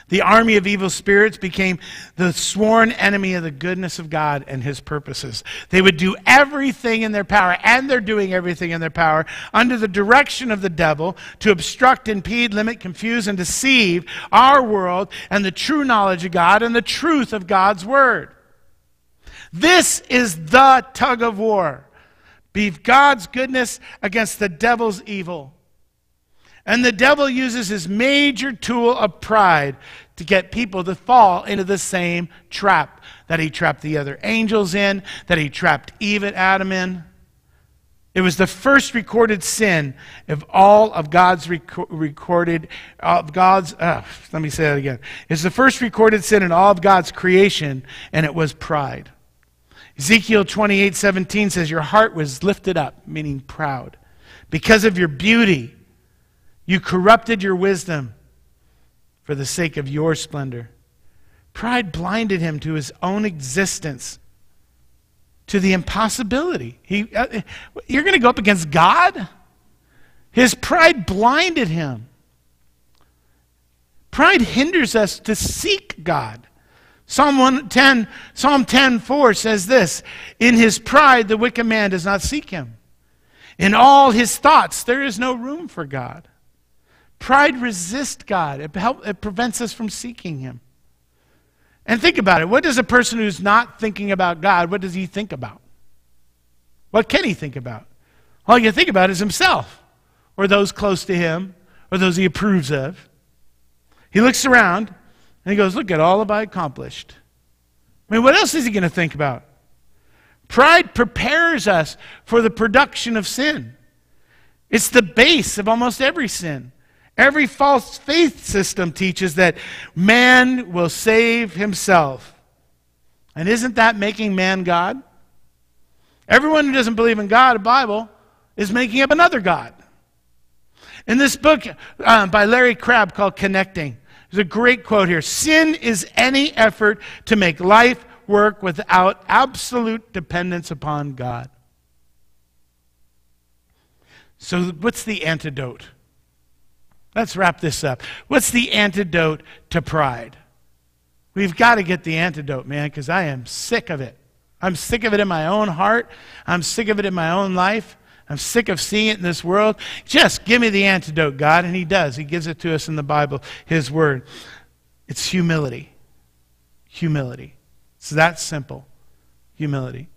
The army of evil spirits became the sworn enemy of the goodness of God and his purposes. They would do everything in their power, and they're doing everything in their power, under the direction of the devil to obstruct, impede, limit, confuse, and deceive our world and the true knowledge of God and the truth of God's word. This is the tug of war. Be God's goodness against the devil's evil. And the devil uses his major tool of pride to get people to fall into the same trap that he trapped the other angels in, that he trapped Eve and Adam in. It was the first recorded sin of all of God's rec- recorded of God's. Uh, let me say that again. It's the first recorded sin in all of God's creation, and it was pride. Ezekiel 28 17 says, Your heart was lifted up, meaning proud. Because of your beauty, you corrupted your wisdom for the sake of your splendor. Pride blinded him to his own existence, to the impossibility. He, uh, you're going to go up against God? His pride blinded him. Pride hinders us to seek God. Psalm 110, Psalm 10 4 says this In his pride, the wicked man does not seek him. In all his thoughts, there is no room for God. Pride resists God, it, help, it prevents us from seeking him. And think about it. What does a person who's not thinking about God, what does he think about? What can he think about? All he can think about is himself, or those close to him, or those he approves of. He looks around and he goes, Look at all have I accomplished. I mean, what else is he going to think about? Pride prepares us for the production of sin. It's the base of almost every sin. Every false faith system teaches that man will save himself. And isn't that making man God? Everyone who doesn't believe in God, a Bible, is making up another God. In this book uh, by Larry Crabb called Connecting, there's a great quote here Sin is any effort to make life work without absolute dependence upon God. So, what's the antidote? Let's wrap this up. What's the antidote to pride? We've got to get the antidote, man, because I am sick of it. I'm sick of it in my own heart. I'm sick of it in my own life. I'm sick of seeing it in this world. Just give me the antidote, God. And He does. He gives it to us in the Bible, His Word. It's humility. Humility. It's that simple. Humility.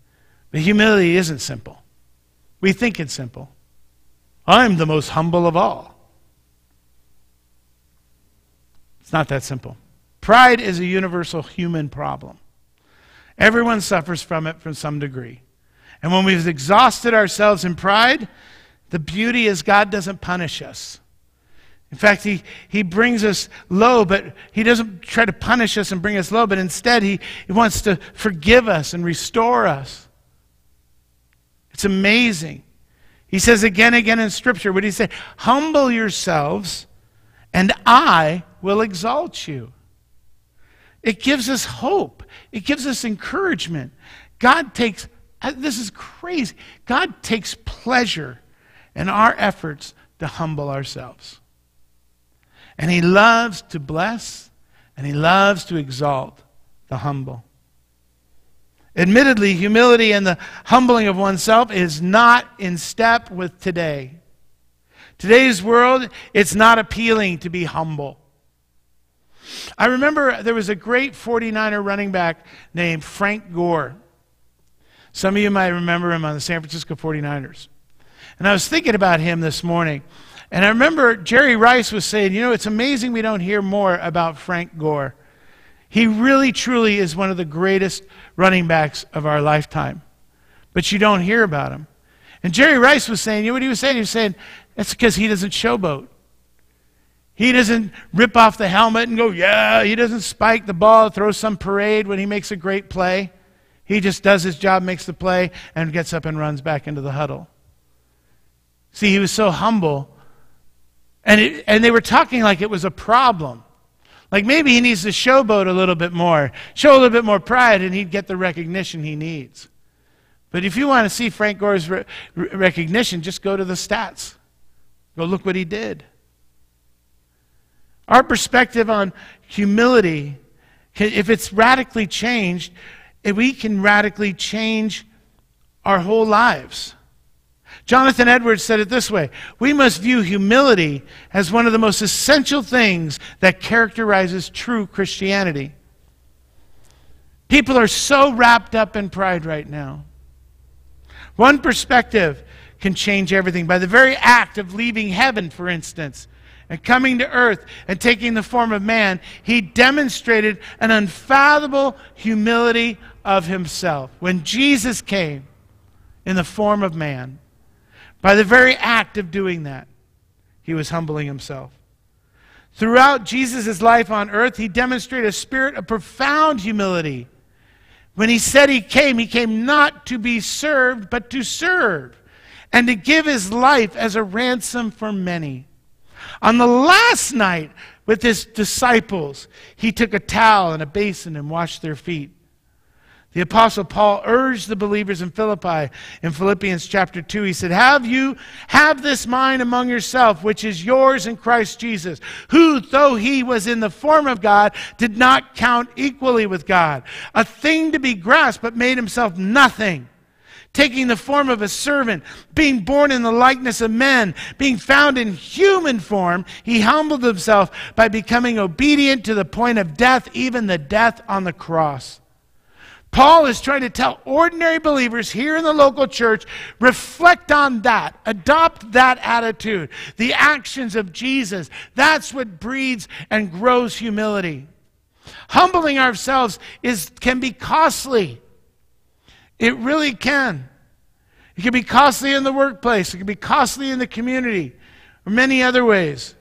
But humility isn't simple. We think it's simple. I'm the most humble of all. It's not that simple. Pride is a universal human problem. Everyone suffers from it from some degree. And when we've exhausted ourselves in pride, the beauty is God doesn't punish us. In fact, he, he brings us low, but he doesn't try to punish us and bring us low, but instead he, he wants to forgive us and restore us. It's amazing. He says again and again in Scripture, what he say? Humble yourselves, and I will exalt you. It gives us hope. It gives us encouragement. God takes Uh, this is crazy. God takes pleasure in our efforts to humble ourselves. And He loves to bless and He loves to exalt the humble. Admittedly, humility and the humbling of oneself is not in step with today. Today's world, it's not appealing to be humble. I remember there was a great 49er running back named Frank Gore. Some of you might remember him on the San Francisco 49ers. And I was thinking about him this morning. And I remember Jerry Rice was saying, you know, it's amazing we don't hear more about Frank Gore. He really, truly is one of the greatest running backs of our lifetime. But you don't hear about him. And Jerry Rice was saying, you know what he was saying? He was saying, that's because he doesn't showboat. He doesn't rip off the helmet and go, yeah. He doesn't spike the ball, throw some parade when he makes a great play. He just does his job, makes the play, and gets up and runs back into the huddle. See, he was so humble. And, it, and they were talking like it was a problem. Like maybe he needs to showboat a little bit more, show a little bit more pride, and he'd get the recognition he needs. But if you want to see Frank Gore's re- recognition, just go to the stats. Go look what he did. Our perspective on humility, if it's radically changed, we can radically change our whole lives. Jonathan Edwards said it this way We must view humility as one of the most essential things that characterizes true Christianity. People are so wrapped up in pride right now. One perspective can change everything. By the very act of leaving heaven, for instance, and coming to earth and taking the form of man, he demonstrated an unfathomable humility of himself. When Jesus came in the form of man, by the very act of doing that, he was humbling himself. Throughout Jesus' life on earth, he demonstrated a spirit of profound humility. When he said he came, he came not to be served, but to serve, and to give his life as a ransom for many. On the last night with his disciples, he took a towel and a basin and washed their feet. The apostle Paul urged the believers in Philippi in Philippians chapter 2. He said, "Have you have this mind among yourself which is yours in Christ Jesus, who though he was in the form of God, did not count equally with God, a thing to be grasped, but made himself nothing." taking the form of a servant, being born in the likeness of men, being found in human form, he humbled himself by becoming obedient to the point of death, even the death on the cross. Paul is trying to tell ordinary believers here in the local church reflect on that, adopt that attitude, the actions of Jesus. That's what breeds and grows humility. Humbling ourselves is, can be costly. It really can. It can be costly in the workplace, it can be costly in the community, or many other ways.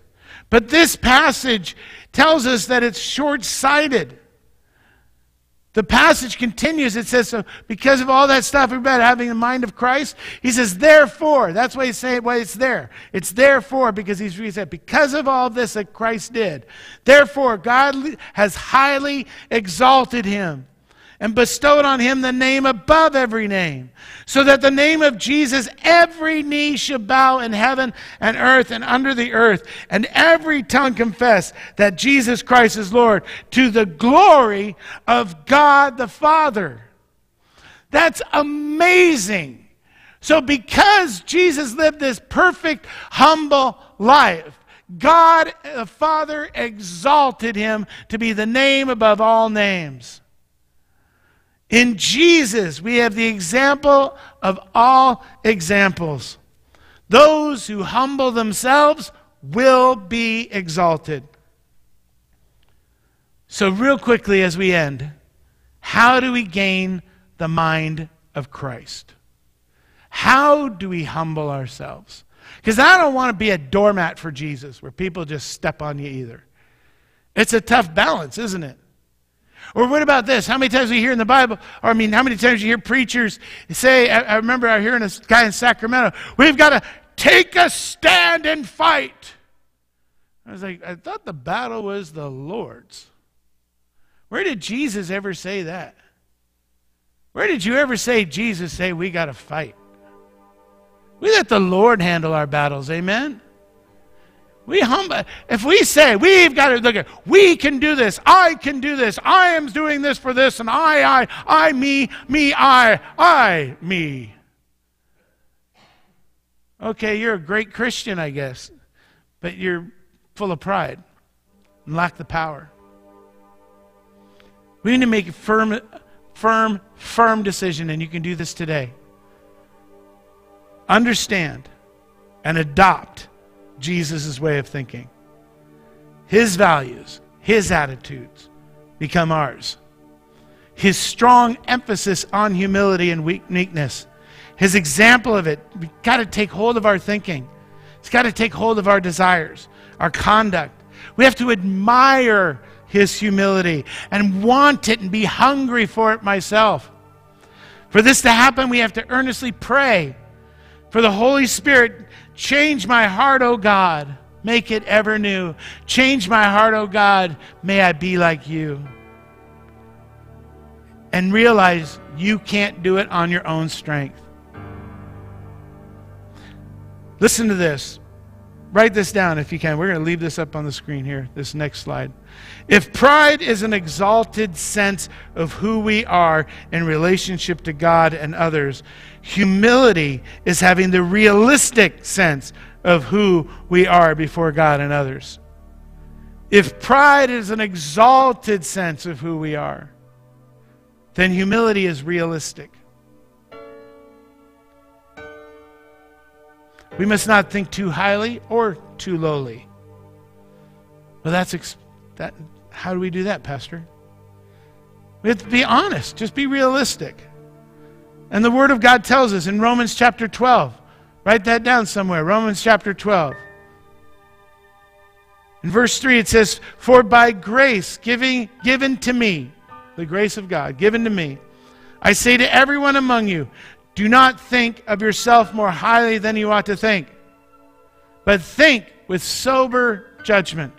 But this passage tells us that it's short sighted. The passage continues. It says, so because of all that stuff about having the mind of Christ, he says, therefore, that's why he's saying why it's there. It's therefore, because he's he said, because of all this that Christ did, therefore God has highly exalted him and bestowed on him the name above every name, so that the name of Jesus every knee shall bow in heaven and earth and under the earth, and every tongue confess that Jesus Christ is Lord, to the glory of God the Father. That's amazing. So, because Jesus lived this perfect, humble life, God the Father exalted him to be the name above all names. In Jesus, we have the example of all examples. Those who humble themselves will be exalted. So, real quickly as we end, how do we gain the mind of Christ? How do we humble ourselves? Because I don't want to be a doormat for Jesus where people just step on you either. It's a tough balance, isn't it? Or what about this? How many times do we hear in the Bible, or I mean, how many times you hear preachers say, I, I remember I hearing a guy in Sacramento, we've got to take a stand and fight. I was like, I thought the battle was the Lord's. Where did Jesus ever say that? Where did you ever say Jesus say we got to fight? We let the Lord handle our battles, amen? We humble. If we say we've got to look at, we can do this. I can do this. I am doing this for this, and I, I, I, me, me, I, I, me. Okay, you're a great Christian, I guess, but you're full of pride and lack the power. We need to make a firm, firm, firm decision, and you can do this today. Understand and adopt Jesus' way of thinking. His values, his attitudes become ours. His strong emphasis on humility and weakness, his example of it, we've got to take hold of our thinking. It's got to take hold of our desires, our conduct. We have to admire his humility and want it and be hungry for it myself. For this to happen, we have to earnestly pray for the Holy Spirit Change my heart, O God. Make it ever new. Change my heart, O God. May I be like you. And realize you can't do it on your own strength. Listen to this. Write this down if you can. We're going to leave this up on the screen here, this next slide. If pride is an exalted sense of who we are in relationship to God and others, humility is having the realistic sense of who we are before God and others. If pride is an exalted sense of who we are, then humility is realistic. We must not think too highly or too lowly. Well, that's ex- that. How do we do that, Pastor? We have to be honest. Just be realistic. And the Word of God tells us in Romans chapter 12. Write that down somewhere. Romans chapter 12. In verse 3, it says, For by grace giving, given to me, the grace of God given to me, I say to everyone among you, do not think of yourself more highly than you ought to think, but think with sober judgment.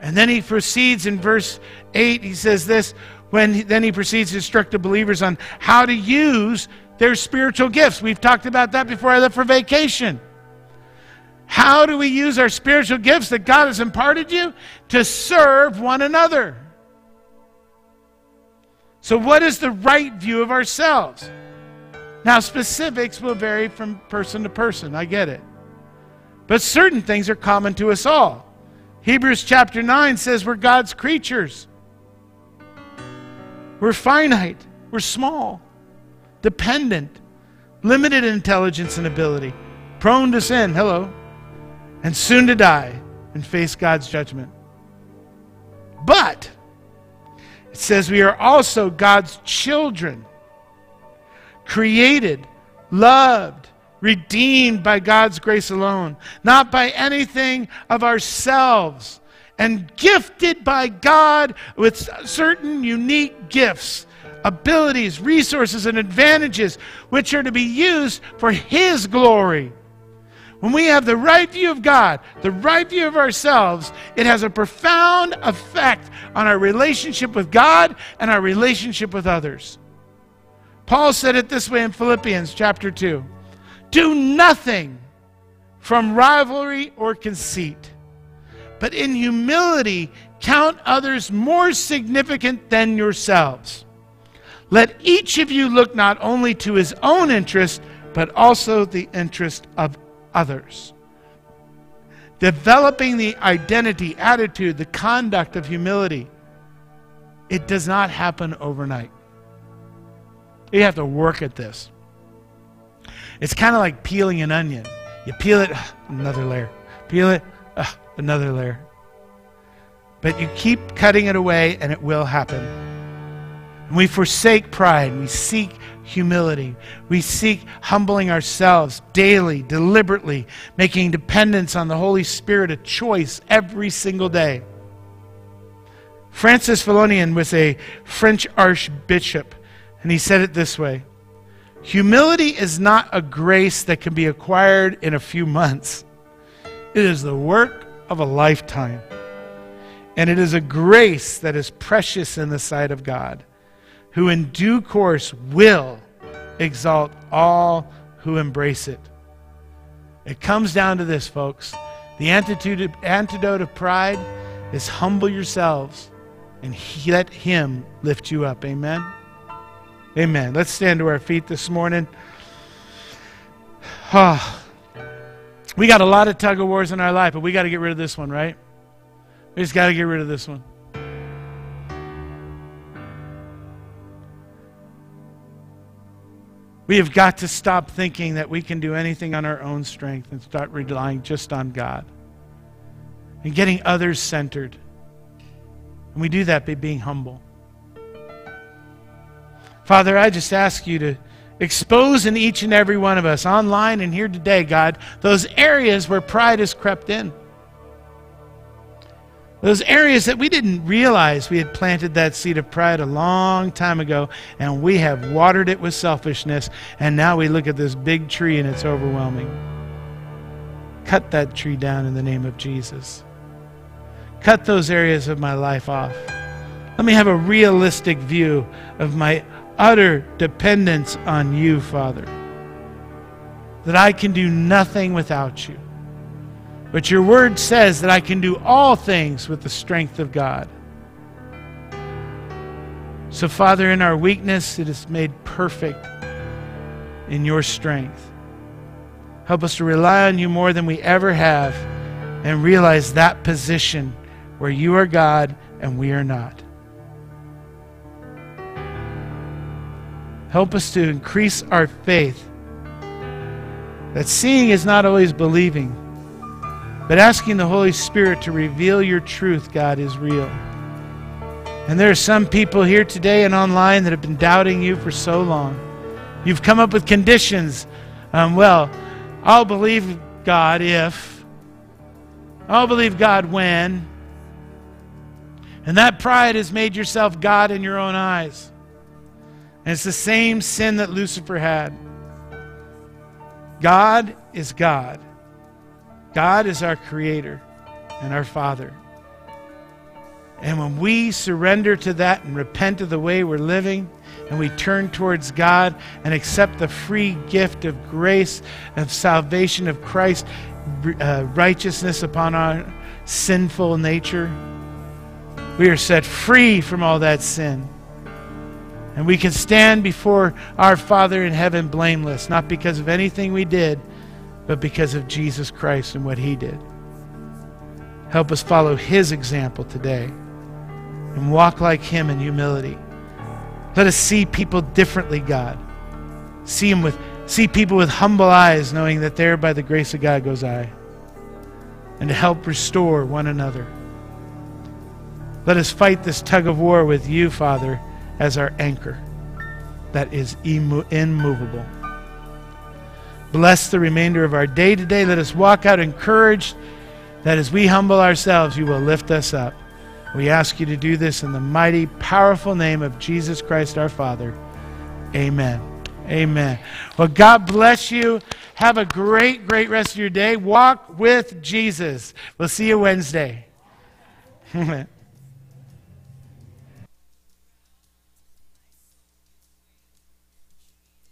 And then he proceeds in verse 8, he says this, when he, then he proceeds to instruct the believers on how to use their spiritual gifts. We've talked about that before I left for vacation. How do we use our spiritual gifts that God has imparted you to serve one another? So, what is the right view of ourselves? Now, specifics will vary from person to person. I get it. But certain things are common to us all. Hebrews chapter 9 says we're God's creatures. We're finite. We're small, dependent, limited in intelligence and ability, prone to sin, hello, and soon to die and face God's judgment. But it says we are also God's children created, loved, redeemed by God's grace alone, not by anything of ourselves, and gifted by God with certain unique gifts, abilities, resources, and advantages which are to be used for His glory. When we have the right view of God, the right view of ourselves, it has a profound effect on our relationship with God and our relationship with others. Paul said it this way in Philippians chapter 2 Do nothing from rivalry or conceit, but in humility count others more significant than yourselves. Let each of you look not only to his own interest, but also the interest of others. Developing the identity, attitude, the conduct of humility, it does not happen overnight. You have to work at this. It's kind of like peeling an onion. You peel it, another layer. Peel it, another layer. But you keep cutting it away, and it will happen. And we forsake pride. We seek humility. We seek humbling ourselves daily, deliberately, making dependence on the Holy Spirit a choice every single day. Francis Fenelon was a French archbishop and he said it this way Humility is not a grace that can be acquired in a few months, it is the work of a lifetime. And it is a grace that is precious in the sight of God, who in due course will exalt all who embrace it. It comes down to this, folks. The antidote of pride is humble yourselves and let Him lift you up. Amen. Amen. Let's stand to our feet this morning. Oh, we got a lot of tug of wars in our life, but we got to get rid of this one, right? We just got to get rid of this one. We have got to stop thinking that we can do anything on our own strength and start relying just on God and getting others centered. And we do that by being humble. Father, I just ask you to expose in each and every one of us, online and here today, God, those areas where pride has crept in. Those areas that we didn't realize we had planted that seed of pride a long time ago, and we have watered it with selfishness, and now we look at this big tree and it's overwhelming. Cut that tree down in the name of Jesus. Cut those areas of my life off. Let me have a realistic view of my utter dependence on you, Father. That I can do nothing without you. But your word says that I can do all things with the strength of God. So, Father, in our weakness, it is made perfect in your strength. Help us to rely on you more than we ever have and realize that position where you are God and we are not. Help us to increase our faith. That seeing is not always believing, but asking the Holy Spirit to reveal your truth, God, is real. And there are some people here today and online that have been doubting you for so long. You've come up with conditions. Um, well, I'll believe God if. I'll believe God when. And that pride has made yourself God in your own eyes. And it's the same sin that Lucifer had. God is God. God is our creator and our father. And when we surrender to that and repent of the way we're living, and we turn towards God and accept the free gift of grace, of salvation of Christ, uh, righteousness upon our sinful nature, we are set free from all that sin. And we can stand before our Father in heaven blameless, not because of anything we did, but because of Jesus Christ and what He did. Help us follow His example today and walk like Him in humility. Let us see people differently, God. See Him with see people with humble eyes, knowing that there by the grace of God goes I. And to help restore one another. Let us fight this tug of war with you, Father as our anchor that is immovable. Bless the remainder of our day today. Let us walk out encouraged that as we humble ourselves, you will lift us up. We ask you to do this in the mighty, powerful name of Jesus Christ our Father. Amen. Amen. Well, God bless you. Have a great, great rest of your day. Walk with Jesus. We'll see you Wednesday. (laughs)